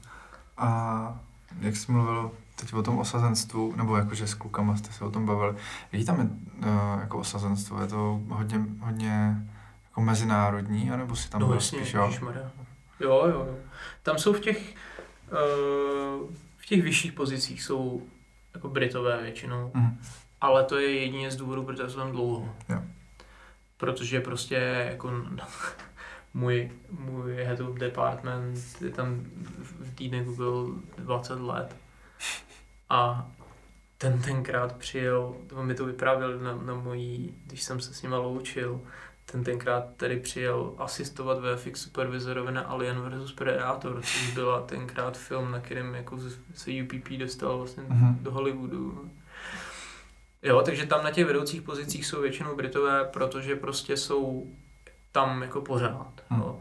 A jak jsi mluvil teď o tom osazenstvu, nebo jakože s klukama jste se o tom bavili, jaký tam je uh, jako osazenstvo? Je to hodně, hodně jako mezinárodní, anebo si tam no jasně, spíš, jo? Jo, jo, jo. Tam jsou v těch, uh, v těch vyšších pozicích jsou jako Britové většinou, Hm, ale to je jedině z důvodu, protože jsou tam dlouho. Jo. Protože prostě jako můj, můj head of department je tam v týdne byl 20 let a ten tenkrát přijel, on mi to vyprávěl na, na mojí, když jsem se s nima loučil, ten tenkrát tady přijel asistovat VFX supervizorovi na Alien vs Predator, což byla tenkrát film, na kterém jako se UPP dostal vlastně Mhm. do Hollywoodu. Jo, takže tam na těch vedoucích pozicích jsou většinou Britové, protože prostě jsou tam jako pořád. Hmm. Jo.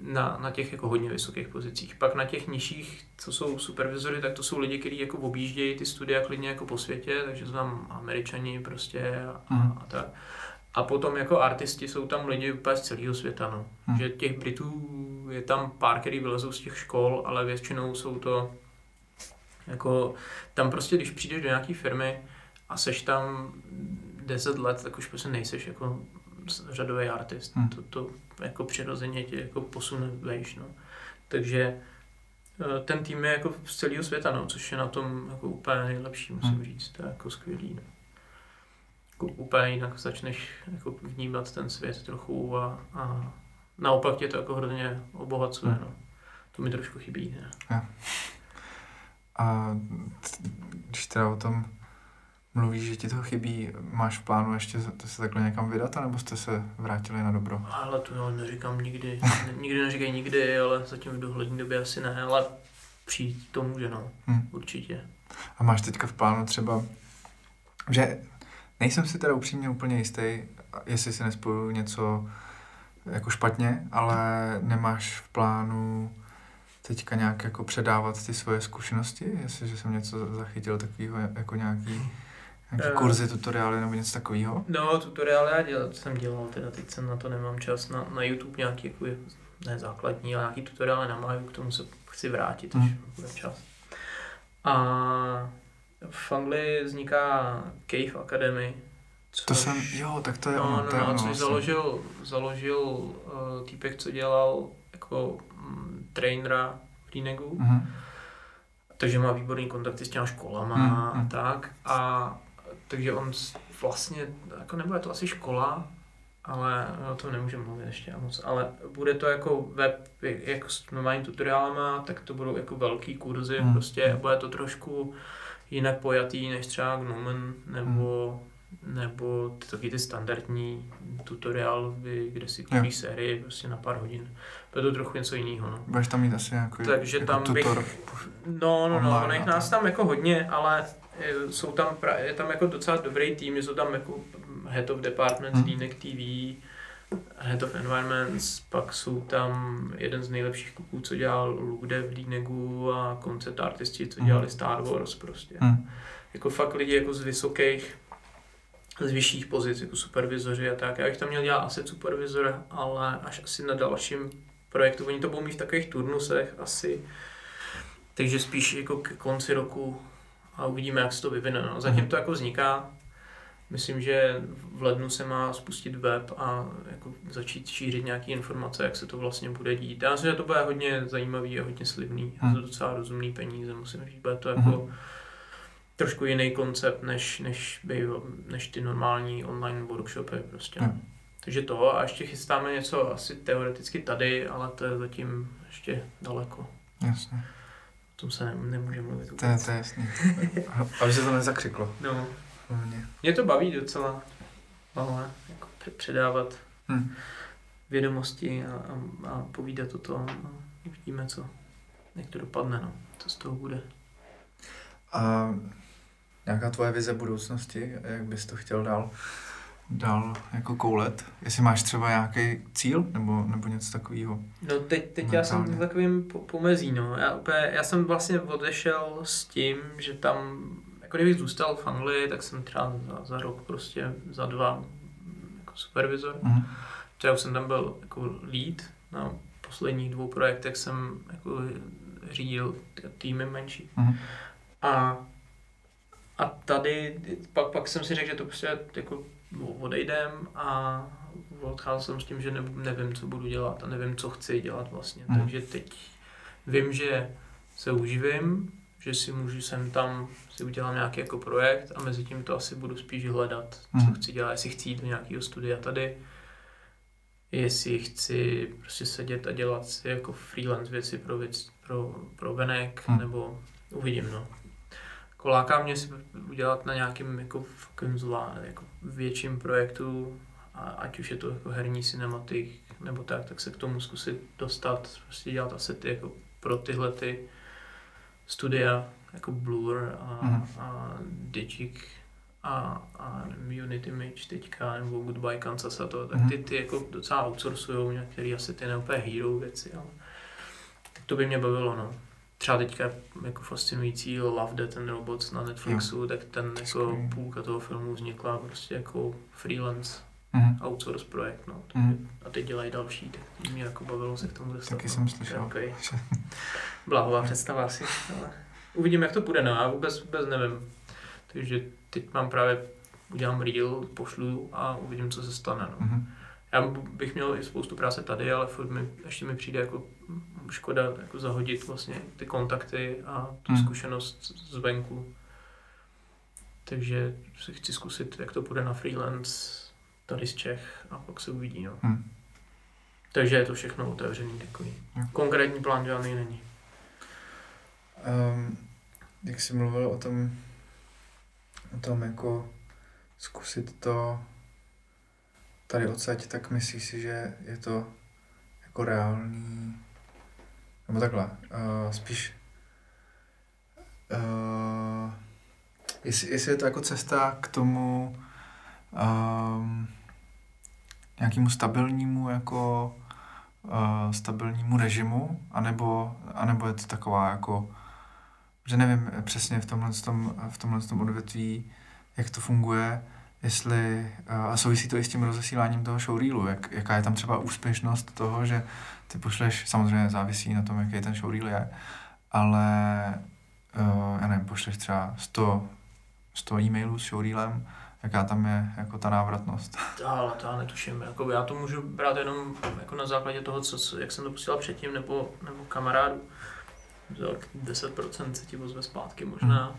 Na, na těch jako hodně vysokých pozicích. Pak na těch nižších, co jsou supervizory, tak to jsou lidi, kteří jako objíždějí ty studia klidně jako po světě, takže jsou tam američani prostě a, Mhm. a tak. A potom jako artisti jsou tam lidi úplně z celého světa, no. Hmm. Že těch Britů je tam pár, který vylezou z těch škol, ale většinou jsou to jako, tam prostě, když přijdeš do nějaké firmy a seš tam 10 let, tak už prostě nejseš jako řadový artist. Hmm. To, to jako přirozeně tě jako posune vejš, no. Takže eh, ten tým je jako z celého světa, no, což je na tom jako úplně nejlepší, musím Hmm. říct. To je jako skvělý. No. jako úplně jinak začneš jako vnímat ten svět trochu a, a naopak tě to jako hrozně obohacuje. Hmm. No. To mi trošku chybí. Ne? Ja. A když teda o tom mluvíš, že ti to chybí, máš v plánu ještě se takhle někam vydat, nebo jste se vrátili na dobro? Ale to jo, neříkám nikdy. nikdy neříkej nikdy, ale zatím v dohlední době asi ne, ale přijít to může, no. Hmm. Určitě. A máš teďka v plánu třeba, že nejsem si teda upřímně úplně jistý, jestli si nespoju něco jako špatně, ale nemáš v plánu teďka nějak jako předávat ty svoje zkušenosti, jestliže jsem něco zachytil takového jako nějaký, nějaký uh, kurzy, tutoriály nebo něco takového? No, tutoriály já dělal, jsem dělal, teda teď jsem na to nemám čas, na, na YouTube nějaký jako, ne základní, ale nějaký tutoriály na Maju, k tomu se chci vrátit, až hmm. bude čas. A v Anglii vzniká Cave Academy, Což, to jsem, jo, tak to je no, ono. No, to je no, ono, což vlastně. založil, založil uh, týpek, co dělal jako um, trainera v Dinegu. Mm-hmm. Takže má výborný kontakty s těma školama mm-hmm. a tak. A takže on vlastně, jako nebude to asi škola, ale o tom nemůžeme mluvit ještě moc, ale bude to jako web, jako s normálními tutoriálama, tak to budou jako velký kurzy, mm. prostě bude to trošku jinak pojatý než třeba Gnomen nebo mm nebo ty, taky ty standardní tutoriály, kde si koupíš sérii prostě na pár hodin. To je to trochu něco jiného. No. Budeš tam mít asi nějaký Takže jako tam tutor bych, no, no, no, no, nás tam jako hodně, ale jsou tam, je tam jako docela dobrý tým, jsou tam jako Head of Department, hmm. Línek TV, Head of Environments, pak jsou tam jeden z nejlepších kluků, co dělal Lude v Línegu a koncept artisti, co dělali hmm. Star Wars prostě. Hmm. Jako fakt lidi jako z vysokých z vyšších pozic, jako supervizoři a tak. Já bych tam měl dělat asi supervizora, ale až asi na dalším projektu. Oni to budou mít v takových turnusech asi, takže spíš jako k konci roku a uvidíme, jak se to vyvine. No. Zatím to jako vzniká. Myslím, že v lednu se má spustit web a jako začít šířit nějaké informace, jak se to vlastně bude dít. Já myslím, že to bude hodně zajímavý a hodně slibný. A to docela rozumný peníze, musím říct. Bude to jako hmm trošku jiný koncept, než, než, než ty normální online workshopy prostě. Hmm. Takže to a ještě chystáme něco asi teoreticky tady, ale to je zatím ještě daleko. Jasně. Tom se ne, nemůže mluvit To je, to je jasný. Aby se to nezakřiklo. No. Hlavně. Mě to baví docela, ale jako předávat hmm. vědomosti a, a, a povídat o tom a uvidíme, co, jak to dopadne, no. co z toho bude. A nějaká tvoje vize budoucnosti, jak bys to chtěl dál, dál jako koulet? Jestli máš třeba nějaký cíl nebo, nebo něco takového? No teď, teď já jsem takovým pomezí, no. Já, úplně, já jsem vlastně odešel s tím, že tam, jako kdybych zůstal v Anglii, tak jsem třeba za, za rok prostě, za dva jako supervizor. Mm-hmm. Třeba jsem tam byl jako lead na posledních dvou projektech jsem jako řídil týmy menší. Mm-hmm. A a tady, pak, pak jsem si řekl, že to prostě jako odejdem a odcházel jsem s tím, že ne, nevím, co budu dělat a nevím, co chci dělat vlastně. Hmm. Takže teď vím, že se uživím, že si můžu sem tam si udělám nějaký jako projekt a mezi tím to asi budu spíš hledat, co hmm. chci dělat, jestli chci jít do nějakého studia tady, jestli chci prostě sedět a dělat si jako freelance věci pro, věc, pro, pro venek, hmm. nebo uvidím, no jako láká mě si udělat na nějakým jako zvlá, jako větším projektu, a ať už je to jako herní cinematik nebo tak, tak se k tomu zkusit dostat, prostě dělat asety jako pro tyhle ty studia, jako Blur a, mm. a Digic a, a Unity Image teďka, nebo Goodbye Kansas a to, tak ty, mhm. ty jako docela outsourcujou některé asety, ne úplně hero věci, ale to by mě bavilo, no třeba teďka jako fascinující Love, Death and Robots na Netflixu, mm. tak ten jako půlka toho filmu vznikla prostě jako freelance mm. outsource projekt, no. Mm. A teď dělají další, tak mě jako bavilo se k tomu dostat. Taky no. jsem slyšel. Okay. Blahová představa asi, ale uvidím, jak to půjde, no, já vůbec, vůbec nevím. Takže teď mám právě, udělám reel, pošlu a uvidím, co se stane, no. Mm. Já bych měl i spoustu práce tady, ale furt mi, ještě mi přijde jako škoda jako zahodit vlastně ty kontakty a tu hmm. zkušenost zvenku. Takže si chci zkusit, jak to bude na freelance tady z Čech a pak se uvidí. No. Hmm. Takže je to všechno otevřený takový. Hmm. Konkrétní plán žádný není. Um, jak jsi mluvil o tom, o tom jako zkusit to tady odsaď, tak myslíš si, že je to jako reálný, nebo takhle, uh, spíš uh, jestli, jestli je to jako cesta k tomu um, nějakému stabilnímu jako uh, stabilnímu režimu, anebo, anebo je to taková jako že nevím přesně v tomhle, tom, v tomhle tom odvětví, jak to funguje, jestli, a souvisí to i s tím rozesíláním toho showreelu, jak, jaká je tam třeba úspěšnost toho, že ty pošleš, samozřejmě závisí na tom, jaký ten showreel je, ale uh, já nevím, pošleš třeba 100, 100 e-mailů s showreelem, jaká tam je jako ta návratnost. Ale to já netuším. Jako já to můžu brát jenom jako na základě toho, co, jak jsem to posílal předtím, nebo, nebo kamarádu. 10% se ti vozve zpátky možná. Hmm.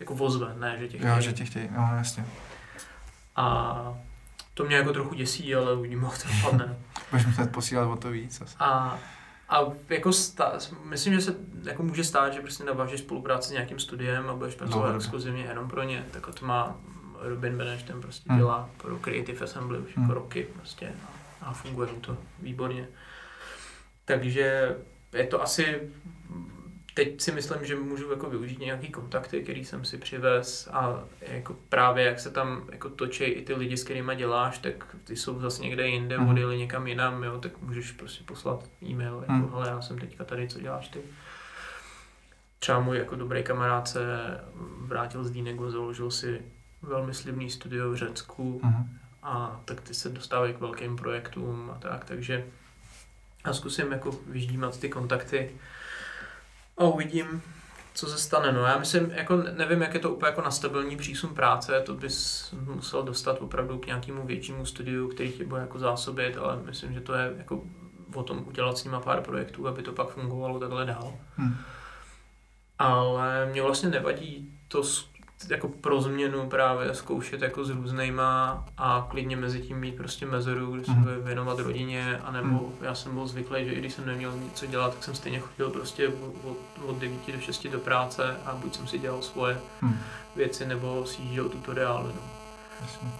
Jako vozve, ne, že tě chtějí. Jo, že tě chtějí, no jasně. A to mě jako trochu děsí, ale uvidíme, jak to dopadne. Budeš muset posílat o to víc. Asi. A, a jako stá, myslím, že se jako může stát, že prostě navážeš spolupráci s nějakým studiem a budeš pracovat exkluzivně jenom pro ně. Tak to má Robin Beneš, ten prostě hmm. dělá pro Creative Assembly už jako hmm. jako roky prostě a, a funguje mu to výborně. Takže je to asi teď si myslím, že můžu jako využít nějaký kontakty, který jsem si přivez a jako právě jak se tam jako točí i ty lidi, s kterými děláš, tak ty jsou zase někde jinde, mm. odjeli někam jinam, jo, tak můžeš prostě poslat e-mail, jako, mm. hele, já jsem teďka tady, co děláš ty. Třeba můj jako dobrý kamarád se vrátil z Dýnego, založil si velmi slibný studio v Řecku mm. a tak ty se dostávají k velkým projektům a tak, takže já zkusím jako vyždímat ty kontakty a uvidím, co se stane. No já myslím, jako nevím, jak je to úplně jako na stabilní přísun práce, to bys musel dostat opravdu k nějakému většímu studiu, který tě bude jako zásobit, ale myslím, že to je jako o tom udělat s nima pár projektů, aby to pak fungovalo takhle dál. Hmm. Ale mě vlastně nevadí to jako pro změnu právě zkoušet jako s různýma a klidně mezi tím mít prostě mezeru, kdy se mm. věnovat rodině, anebo mm. já jsem byl zvyklý, že i když jsem neměl nic dělat, tak jsem stejně chodil prostě od, od 9 do 6 do práce a buď jsem si dělal svoje mm. věci, nebo si jížděl tutoriály. No. Jasně.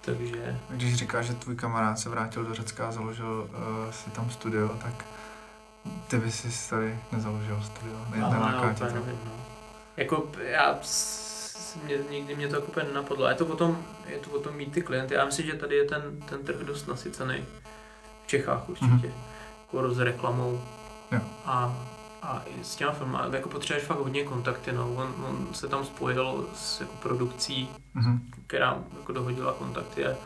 Takže... Když říkáš, že tvůj kamarád se vrátil do Řecka a založil uh, si tam studio, tak ty bys si tady nezaložil studio? Ne, nevím, no. Jako já mě, nikdy mě to jako úplně nenapadlo. Je to, o tom, je to o tom mít ty klienty. Já myslím, že tady je ten, ten trh dost nasycený. V Čechách určitě. Mm-hmm. Jako s reklamou. Jo. A, a i s těma filmy. Jako potřebuješ fakt hodně kontakty. No. On, on se tam spojil s jako produkcí, mm-hmm. která jako dohodila kontakty. A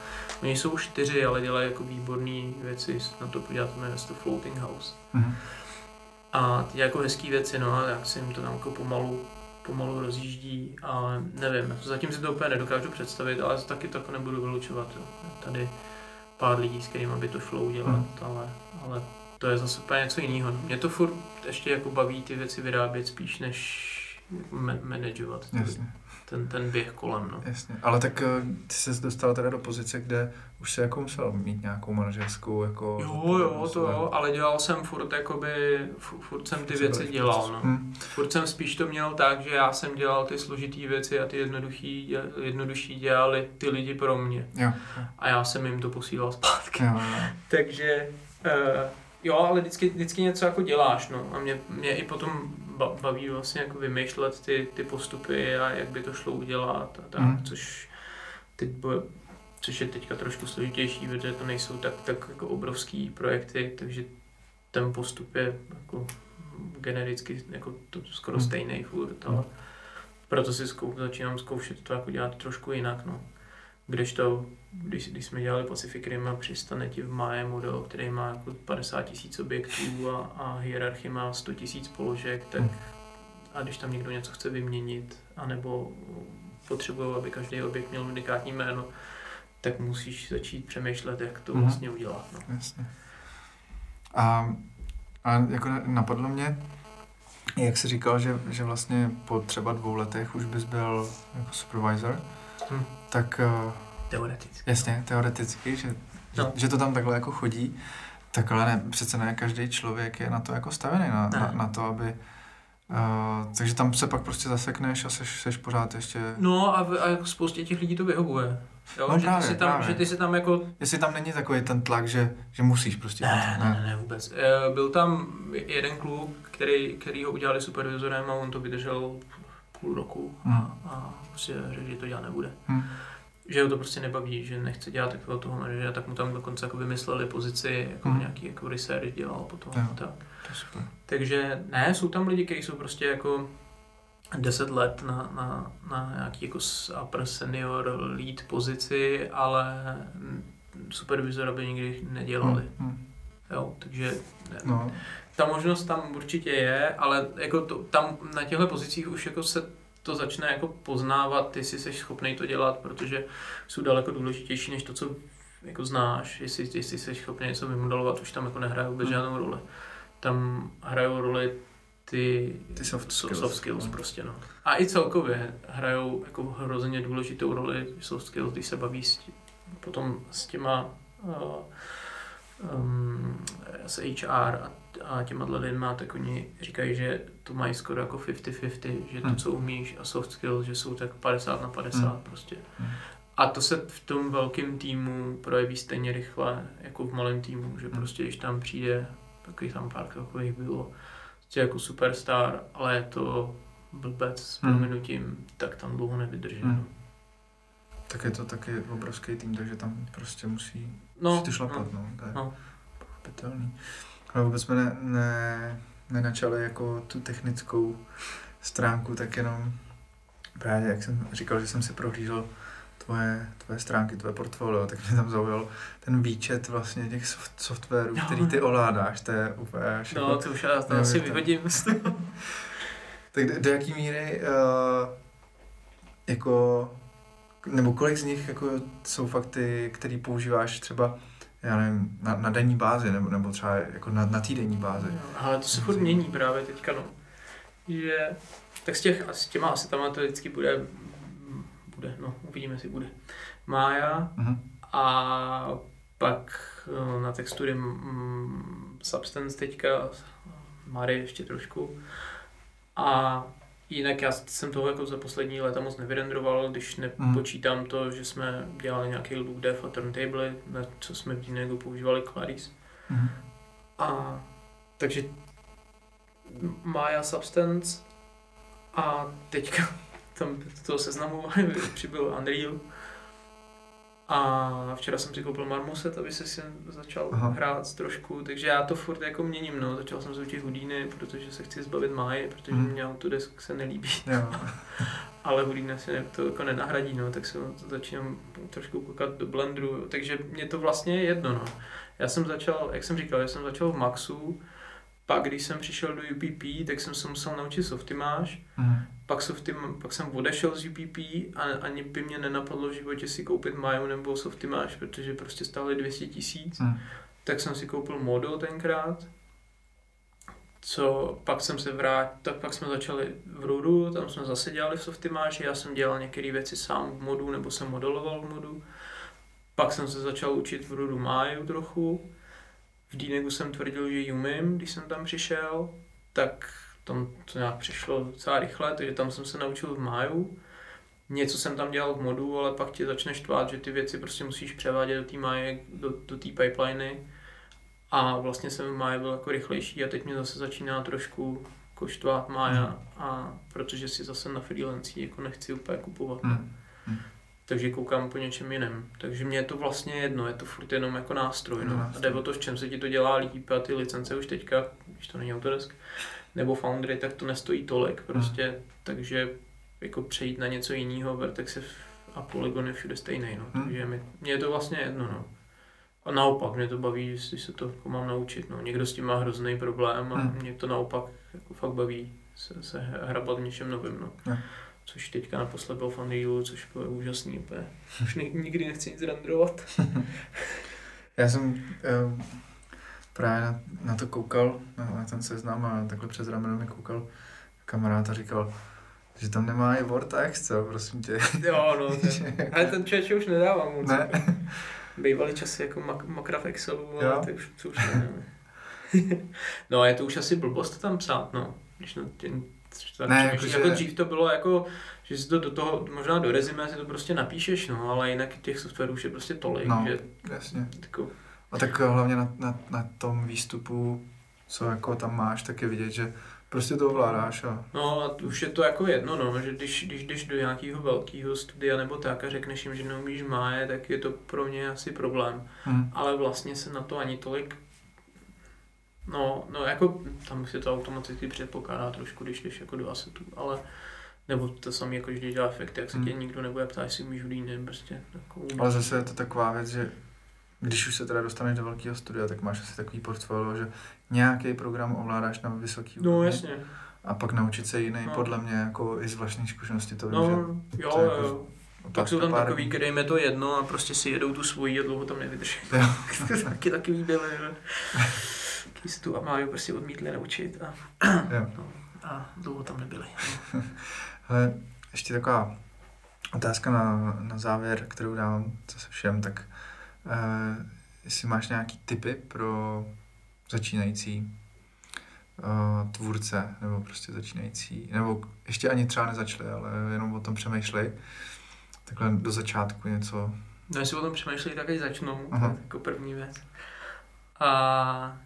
oni jsou čtyři, ale dělají jako výborné věci. Na to podívat, jmenuje to Floating House. Mm-hmm. A ty jako hezký věci, no, a jak si jim to tam jako pomalu pomalu rozjíždí, ale nevím, zatím si to úplně nedokážu představit, ale taky to nebudu vylučovat. Jo. Tady pár lidí, s kterými by to šlo udělat, hmm. ale, ale to je zase úplně něco jiného. Mě to furt ještě jako baví ty věci vyrábět spíš, než managovat. Jasně ten, ten běh kolem. No. Jasně, ale tak eh, ty jsi dostal teda do pozice, kde už se jako musel mít nějakou manažerskou jako... Jo, jo, to jo, ale dělal jsem furt jakoby, furt jsem ty věci dělal, no. Hmm. Furt jsem spíš to měl tak, že já jsem dělal ty složitý věci a ty jednoduchý, jednodušší dělali ty lidi pro mě. Jo, jo. A já jsem jim to posílal zpátky. Jo, jo. Takže... Uh, Jo, ale vždycky, vždycky něco jako děláš, no. A mě, mě i potom baví vlastně jako vymýšlet ty, ty postupy a jak by to šlo udělat a tak, mm. což teď bude, což je teďka trošku složitější, protože to nejsou tak, tak jako obrovský projekty, takže ten postup je jako genericky jako to skoro mm. stejný furt, ale proto si zkou, začínám zkoušet to jako dělat trošku jinak, no. Když to, když, když jsme dělali Pacific Rim a přistane ti v Maje model, který má jako 50 tisíc objektů a, a hierarchie má 100 tisíc položek, tak a když tam někdo něco chce vyměnit, anebo potřebuje, aby každý objekt měl unikátní jméno, tak musíš začít přemýšlet, jak to mhm. vlastně udělat. No. Jasně. A, a jako napadlo mě, Jak jsi říkal, že, že vlastně po třeba dvou letech už bys byl jako supervisor, hmm. tak... Teoreticky. Jasně, teoreticky, že, no. že, že to tam takhle jako chodí. Tak ale ne, přece ne každý člověk je na to jako stavený, na, na, na to, aby... Uh, takže tam se pak prostě zasekneš a seš, seš pořád ještě... No a, a jako spoustě těch lidí to vyhovuje. Jo, no že, právě, ty si tam, právě. že ty si tam jako... Jestli tam není takový ten tlak, že, že musíš prostě... Ne, ne, ne, ne, vůbec. Uh, byl tam jeden kluk, který, který ho udělali supervizorem a on to vydržel půl roku hmm. a, a prostě řekl, že to dělat nebude. Hmm že ho to prostě nebaví, že nechce dělat takového toho manažera, tak mu tam dokonce jako vymysleli pozici, jako hmm. nějaký jako research dělal potom. Jo, tak. To super. Takže ne, jsou tam lidi, kteří jsou prostě jako 10 let na, na, na nějaký jako upper senior lead pozici, ale supervizora by nikdy nedělali. Hmm. Hmm. Jo, takže ne, no. ta možnost tam určitě je, ale jako to, tam na těchto pozicích už jako se to začne jako poznávat, jestli jsi schopný to dělat, protože jsou daleko důležitější než to, co jako znáš, jestli, jestli jsi schopný něco vymodelovat, už tam jako nehraje vůbec hmm. žádnou roli. Tam hrajou roli ty, ty soft skills, soft skills no. prostě, no. A i celkově hrajou jako hrozně důležitou roli soft skills, když se baví s, potom s těma uh, um, s HR a a těma lidma, tak oni říkají, že to mají skoro jako 50-50, že to, hmm. co umíš a soft skills, že jsou tak 50 na 50 hmm. prostě. Hmm. A to se v tom velkém týmu projeví stejně rychle, jako v malém týmu, že hmm. prostě když tam přijde, takových tam pár takových bylo, prostě jako superstar, ale je to blbec s prominutím, tak tam dlouho nevydrží. No. Tak je to taky obrovský tým, takže tam prostě musí, no, musí to šlapat, no. no to je no. pochopitelný. Ale vůbec jsme ne, ne, nenačali jako tu technickou stránku, tak jenom právě, jak jsem říkal, že jsem si prohlížel tvoje, tvoje stránky, tvoje portfolio, tak mě tam zaujal ten výčet vlastně těch soft, softwarů, no. který ty ovládáš, to je úplně všechno. No, to už já to asi vyhodím tak do, do jaký míry uh, jako, nebo kolik z nich jako jsou fakty, který používáš třeba já nevím, na, na denní bázi, nebo, nebo třeba jako na, na týdenní bázi. No, ale to se furt mění právě teďka, no. Že, tak s, těch, s těma asi tam to vždycky bude, bude, no, uvidíme, si bude. Mája uh-huh. a pak no, na textury mm, Substance teďka, Mary ještě trošku. A Jinak já jsem toho jako za poslední léta moc nevyrendroval, když nepočítám mm. to, že jsme dělali nějaký loop dev a turntable, na co jsme v Dinagu používali Claris. Mm. A takže Maya Substance a teďka tam z toho seznamu přibyl Unreal a včera jsem si koupil Marmoset, aby se si začal Aha. hrát trošku, takže já to furt jako měním, no. Začal jsem se učit Houdini, protože se chci zbavit máje, protože hmm. mě Autodesk se nelíbí. Jo. Ale Houdini si to jako nenahradí, no, tak se to začínám trošku koukat do Blenderu, takže mě to vlastně je jedno, no. Já jsem začal, jak jsem říkal, já jsem začal v Maxu, pak když jsem přišel do UPP, tak jsem se musel naučit Softimage, mm. pak, Softim, pak jsem odešel z UPP a ani by mě nenapadlo v životě si koupit Maju nebo Softimage, protože prostě stály 200 tisíc. Mm. Tak jsem si koupil Modo tenkrát, co pak jsem se vrátil, tak pak jsme začali v Rudu, tam jsme zase dělali v Softimage, já jsem dělal některé věci sám v modu, nebo jsem modeloval v modu. Pak jsem se začal učit v Rudu Maju trochu, v Dínegu jsem tvrdil, že umím, když jsem tam přišel, tak tam to nějak přišlo docela rychle, takže tam jsem se naučil v máju. Něco jsem tam dělal v modu, ale pak ti začne štvát, že ty věci prostě musíš převádět do té máje, do, do té pipeliny. A vlastně jsem v máji byl jako rychlejší a teď mě zase začíná trošku koštvát mája, mm. a protože si zase na freelancí jako nechci úplně kupovat. Mm. Mm takže koukám po něčem jiném. Takže mě je to vlastně jedno, je to furt jenom jako nástroj. No. A jde o to, v čem se ti to dělá líp a ty licence už teďka, když to není Autodesk, nebo Foundry, tak to nestojí tolik prostě, hmm. takže jako přejít na něco jiného, Vertex a Polygon je všude stejný, no. Hmm. takže mě, mě je to vlastně jedno, no. A naopak, mě to baví, když se to jako mám naučit, no. Někdo s tím má hrozný problém a hmm. mě to naopak jako fakt baví se, se hrabat v něčem novém, no. Hmm což teďka naposled byl v Unrealu, což bylo úžasný úplně. Už nikdy nechci nic renderovat. Já jsem, um, právě na, na to koukal, na, na ten seznam a takhle přes rameno mi koukal kamarád a říkal, že tam nemá i Vortex, co, prosím tě. Jo, no, ten, ale ten člověk už nedává moc. Ne. Bývaly časy jako mak, makra v Excelu, ale Jo. ty už, to už ne. no a je to už asi blbost to tam psát, no. Když no, tě, tak Ne, jako že- jako dřív to bylo jako, že si to do toho, možná do rezime si to prostě napíšeš, no, ale jinak těch softwarů už je prostě tolik, No. že Jasně. jako, A tak hlavně na, na, na tom výstupu, co jako tam máš, tak je vidět, že prostě to ovládáš a No a už je to jako jedno, no, že když, když jdeš do nějakého velkého studia nebo tak a řekneš jim, že neumíš máje, tak je to pro mě asi problém. hm. Ale vlastně se na to ani tolik No, no jako tam si to automaticky předpokládá trošku, když jdeš jako do asetu, ale nebo to samé, jako když dělá efekty, jak se Hmm. tě nikdo nebude ptát, jestli umíš hodit, ne, prostě jako. Ale zase je to taková věc, že když už se teda dostaneš do velkého studia, tak máš asi takový portfolio, že nějaký program ovládáš na vysoký No úrovni jasně, a pak naučit se jiný, No. podle mě jako i z vlastní zkušenosti to vím, no že jo, to je jako jo. Pak jsou tam pár takový, dní. kterým je to jedno a prostě si jedou tu svoji a dlouho tam nevydrží. Taky takový byly, že? Taky si tu Amáliu prostě odmítli naučit a, no, a dlouho tam nebyli. Hele, ještě taková otázka na, na závěr, kterou dám zase všem, tak eh, jestli máš nějaký tipy pro začínající eh, tvůrce, nebo prostě začínající, nebo ještě ani třeba nezačali, ale jenom o tom přemýšlej, takhle do začátku něco. No, jestli o tom přemýšlí, tak ať začnou. Aha. jako první věc. A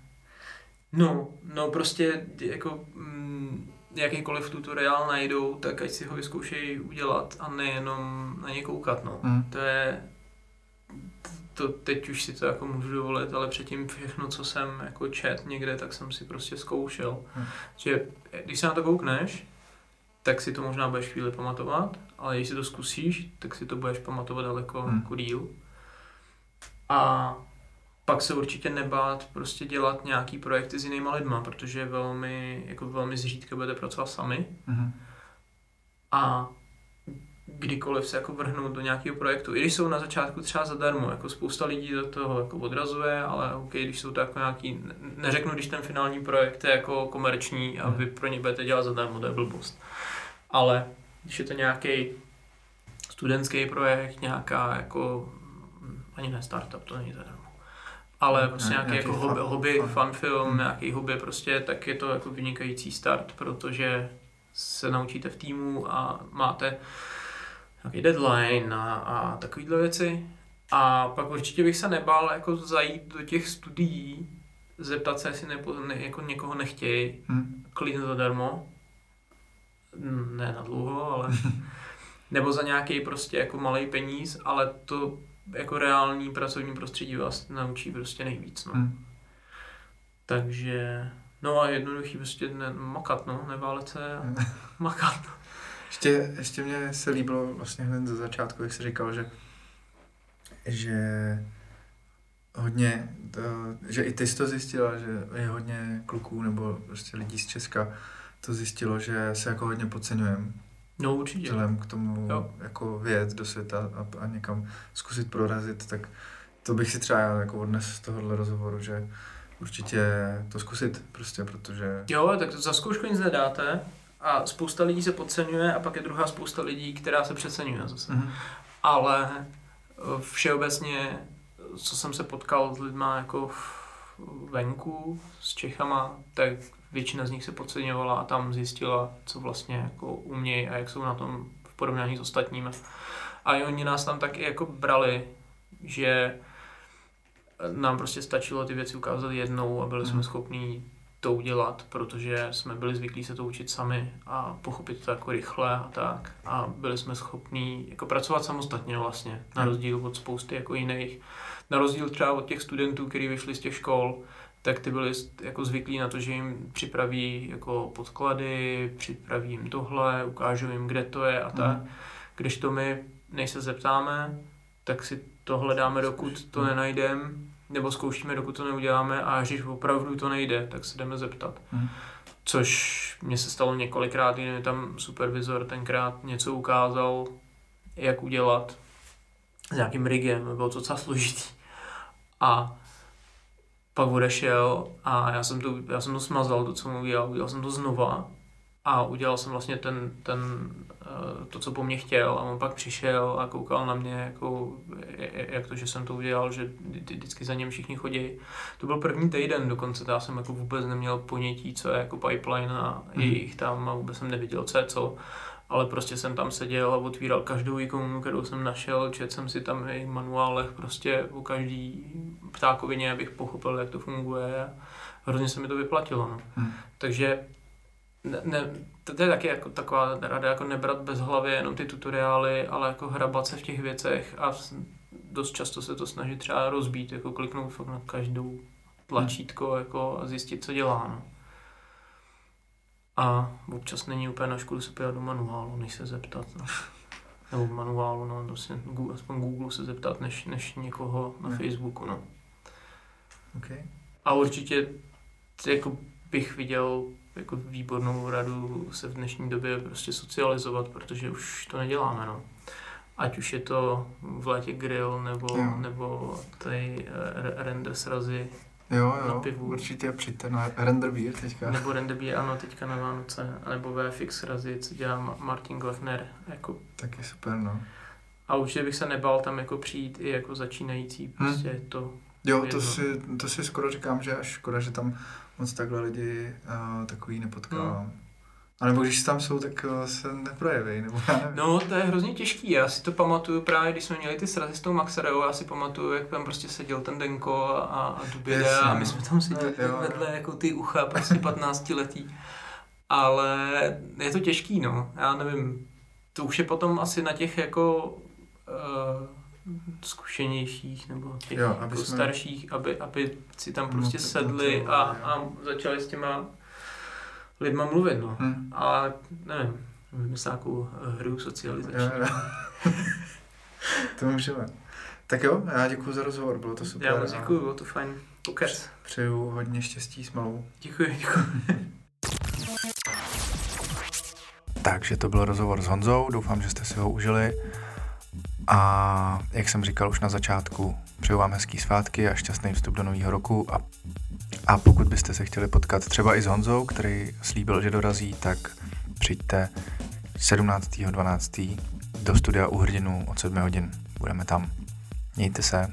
no, no prostě jako mm, jakýkoliv tutoriál najdou, tak ať si ho vyzkoušejí udělat a nejenom na ně koukat, no. Hm. To je, to teď už si to jako můžu dovolit, ale předtím všechno, co jsem jako čet někde, tak jsem si prostě zkoušel. Hm. Že když se na to koukneš, tak si to možná budeš chvíli pamatovat, ale když si to zkusíš, tak si to budeš pamatovat daleko Hmm. jako díl. A pak se určitě nebát prostě dělat nějaký projekty s jinýma lidma, protože velmi, jako velmi zřídka budete pracovat sami Mhm. a kdykoliv se jako vrhnout do nějakého projektu, i když jsou na začátku třeba zadarmo, jako spousta lidí do toho jako odrazuje, ale OK, když jsou to jako nějaký, ne- neřeknu, když ten finální projekt je jako komerční a vy pro ně budete dělat zadarmo, to je blbost. Ale když je to nějaký studentský projekt, nějaká jako, ani ne startup, to není zadarmo. Ale prostě nějaký, nějaký jako hobby, hobby fun film, Hmm. nějaký hobby prostě, tak je to jako vynikající start, protože se naučíte v týmu a máte nějaký deadline a, a takovéhle věci. A pak určitě bych se nebál jako zajít do těch studií, zeptat se, jestli nepo, ne, jako někoho nechtějí, Hm. klidně zadarmo. Ne na dlouho, ale... Nebo za nějaký prostě jako malý peníz, ale to jako reální pracovní prostředí vás naučí prostě nejvíc, no. Hm. Takže, no a jednoduchý prostě ne, makat, no, nebálet se a makat. Ještě, ještě mě se líbilo vlastně hned ze začátku, jak jsi říkal, že, že hodně, to, že i ty jsi to zjistila, že je hodně kluků nebo prostě lidí z Česka to zjistilo, že se jako hodně podceňujeme No určitě. vzhledem k tomu Jo. jako věc do světa a, a někam zkusit prorazit, tak to bych si třeba jako odnes z tohohle rozhovoru, že určitě to zkusit prostě, protože Jo, tak za zkoušku nic nedáte a spousta lidí se podceňuje a pak je druhá spousta lidí, která se přeceňuje zase. mhm. Ale eh, všeobecně, co jsem se potkal s lidma jako venku, s Čechama, tak většina z nich se podceňovala a tam zjistila, co vlastně jako umějí a jak jsou na tom v porovnání s ostatními. A i oni nás tam taky jako brali, že nám prostě stačilo ty věci ukázat jednou a byli jsme Mhm. schopní to udělat, protože jsme byli zvyklí se to učit sami a pochopit to jako rychle a tak. A byli jsme schopní jako pracovat samostatně vlastně, na Mhm. rozdíl od spousty jako jiných. Na rozdíl třeba od těch studentů, kteří vyšli z těch škol, tak ty byli jako zvyklí na to, že jim připraví jako podklady, připraví jim tohle, ukážou jim, kde to je a tak. Mhm. Když to my, než se zeptáme, tak si to hledáme, dokud to Mhm. nenajdeme, nebo zkoušíme, dokud to neuděláme a když opravdu to nejde, tak se jdeme zeptat. Mhm. Což mně se stalo několikrát, kdy mi tam supervizor tenkrát něco ukázal, jak udělat s nějakým rigem, bylo to docela složitý. A pak odešel a já jsem to, já jsem to smazal, to, co mu udělal, udělal jsem to znova a udělal jsem vlastně ten, ten, eh, to, co po mně chtěl a on pak přišel a koukal na mě, jako, jak to, že jsem to udělal, že vždycky za něm všichni chodí. To byl první týden dokonce, já jsem jako vůbec neměl ponětí, co je jako pipeline a mm. jejich tam a vůbec jsem neviděl, co je co ale prostě jsem tam seděl a otvíral každou ikonu, kterou jsem našel, četl jsem si tam i manuálech prostě o každý ptákovině, abych pochopil, jak to funguje a hrozně se mi to vyplatilo. No. Hmm. Takže ne, ne, to je taky jako taková rada, jako nebrat bez hlavy jenom ty tutoriály, ale jako hrabat se v těch věcech a dost často se to snažit třeba rozbít, jako kliknout fakt na každou tlačítko jako a zjistit, co dělá. No. A občas není úplně na škodu se podívat do manuálu, než se zeptat. No. Nebo v manuálu, no, vlastně, aspoň Google se zeptat, než, než někoho na ne. Facebooku, no. Okay. A určitě jako bych viděl jako výbornou radu se v dnešní době prostě socializovat, protože už to neděláme, no. Ať už je to v létě grill, nebo, nebo tady uh, render srazy, Jo, jo, na pivu. určitě přijďte na Render Beer teďka. Nebo Render Beer, ano, teďka na Vánoce, nebo VFX razy, co dělá Martin Glechner. Jako. Taky super, no. A určitě bych se nebal tam jako přijít i jako začínající, hm. prostě hmm. to Jo, to si, to si skoro říkám, že až škoda, že tam moc takhle lidi uh, takový nepotkávám. Hmm. A nebo když tam jsou, tak eh, se neprojeví, nebo já nevím. No, to je hrozně těžký. Já si to pamatuju právě, když jsme měli ty srazy s tou Maxarou, já si pamatuju, jak tam prostě seděl ten Denko a, a Dubida a my jsme tam seděli jo, vedle jo. jako ty ucha, prostě 15 letý. Ale je to těžký, no. Já nevím, to už je potom asi na těch jako uh, zkušenějších nebo těch jo, jako jsme... starších, aby, aby si tam prostě sedli a, a začali s těma lidma mluvit, no. Hmm. A nevím, vymyslel nějakou hru socializační. Jo, jo. to můžeme. Tak jo, já děkuji za rozhovor, bylo to super. Já moc děkuji, bylo to fajn. Pokec. Přeju hodně štěstí s malou. Děkuji, děkuji. Takže to byl rozhovor s Honzou, doufám, že jste si ho užili. A jak jsem říkal už na začátku, přeju vám hezký svátky a šťastný vstup do nového roku a a pokud byste se chtěli potkat třeba i s Honzou, který slíbil, že dorazí, tak přijďte 17.12. do studia u hrdinů od 7 hodin. Budeme tam. Mějte se.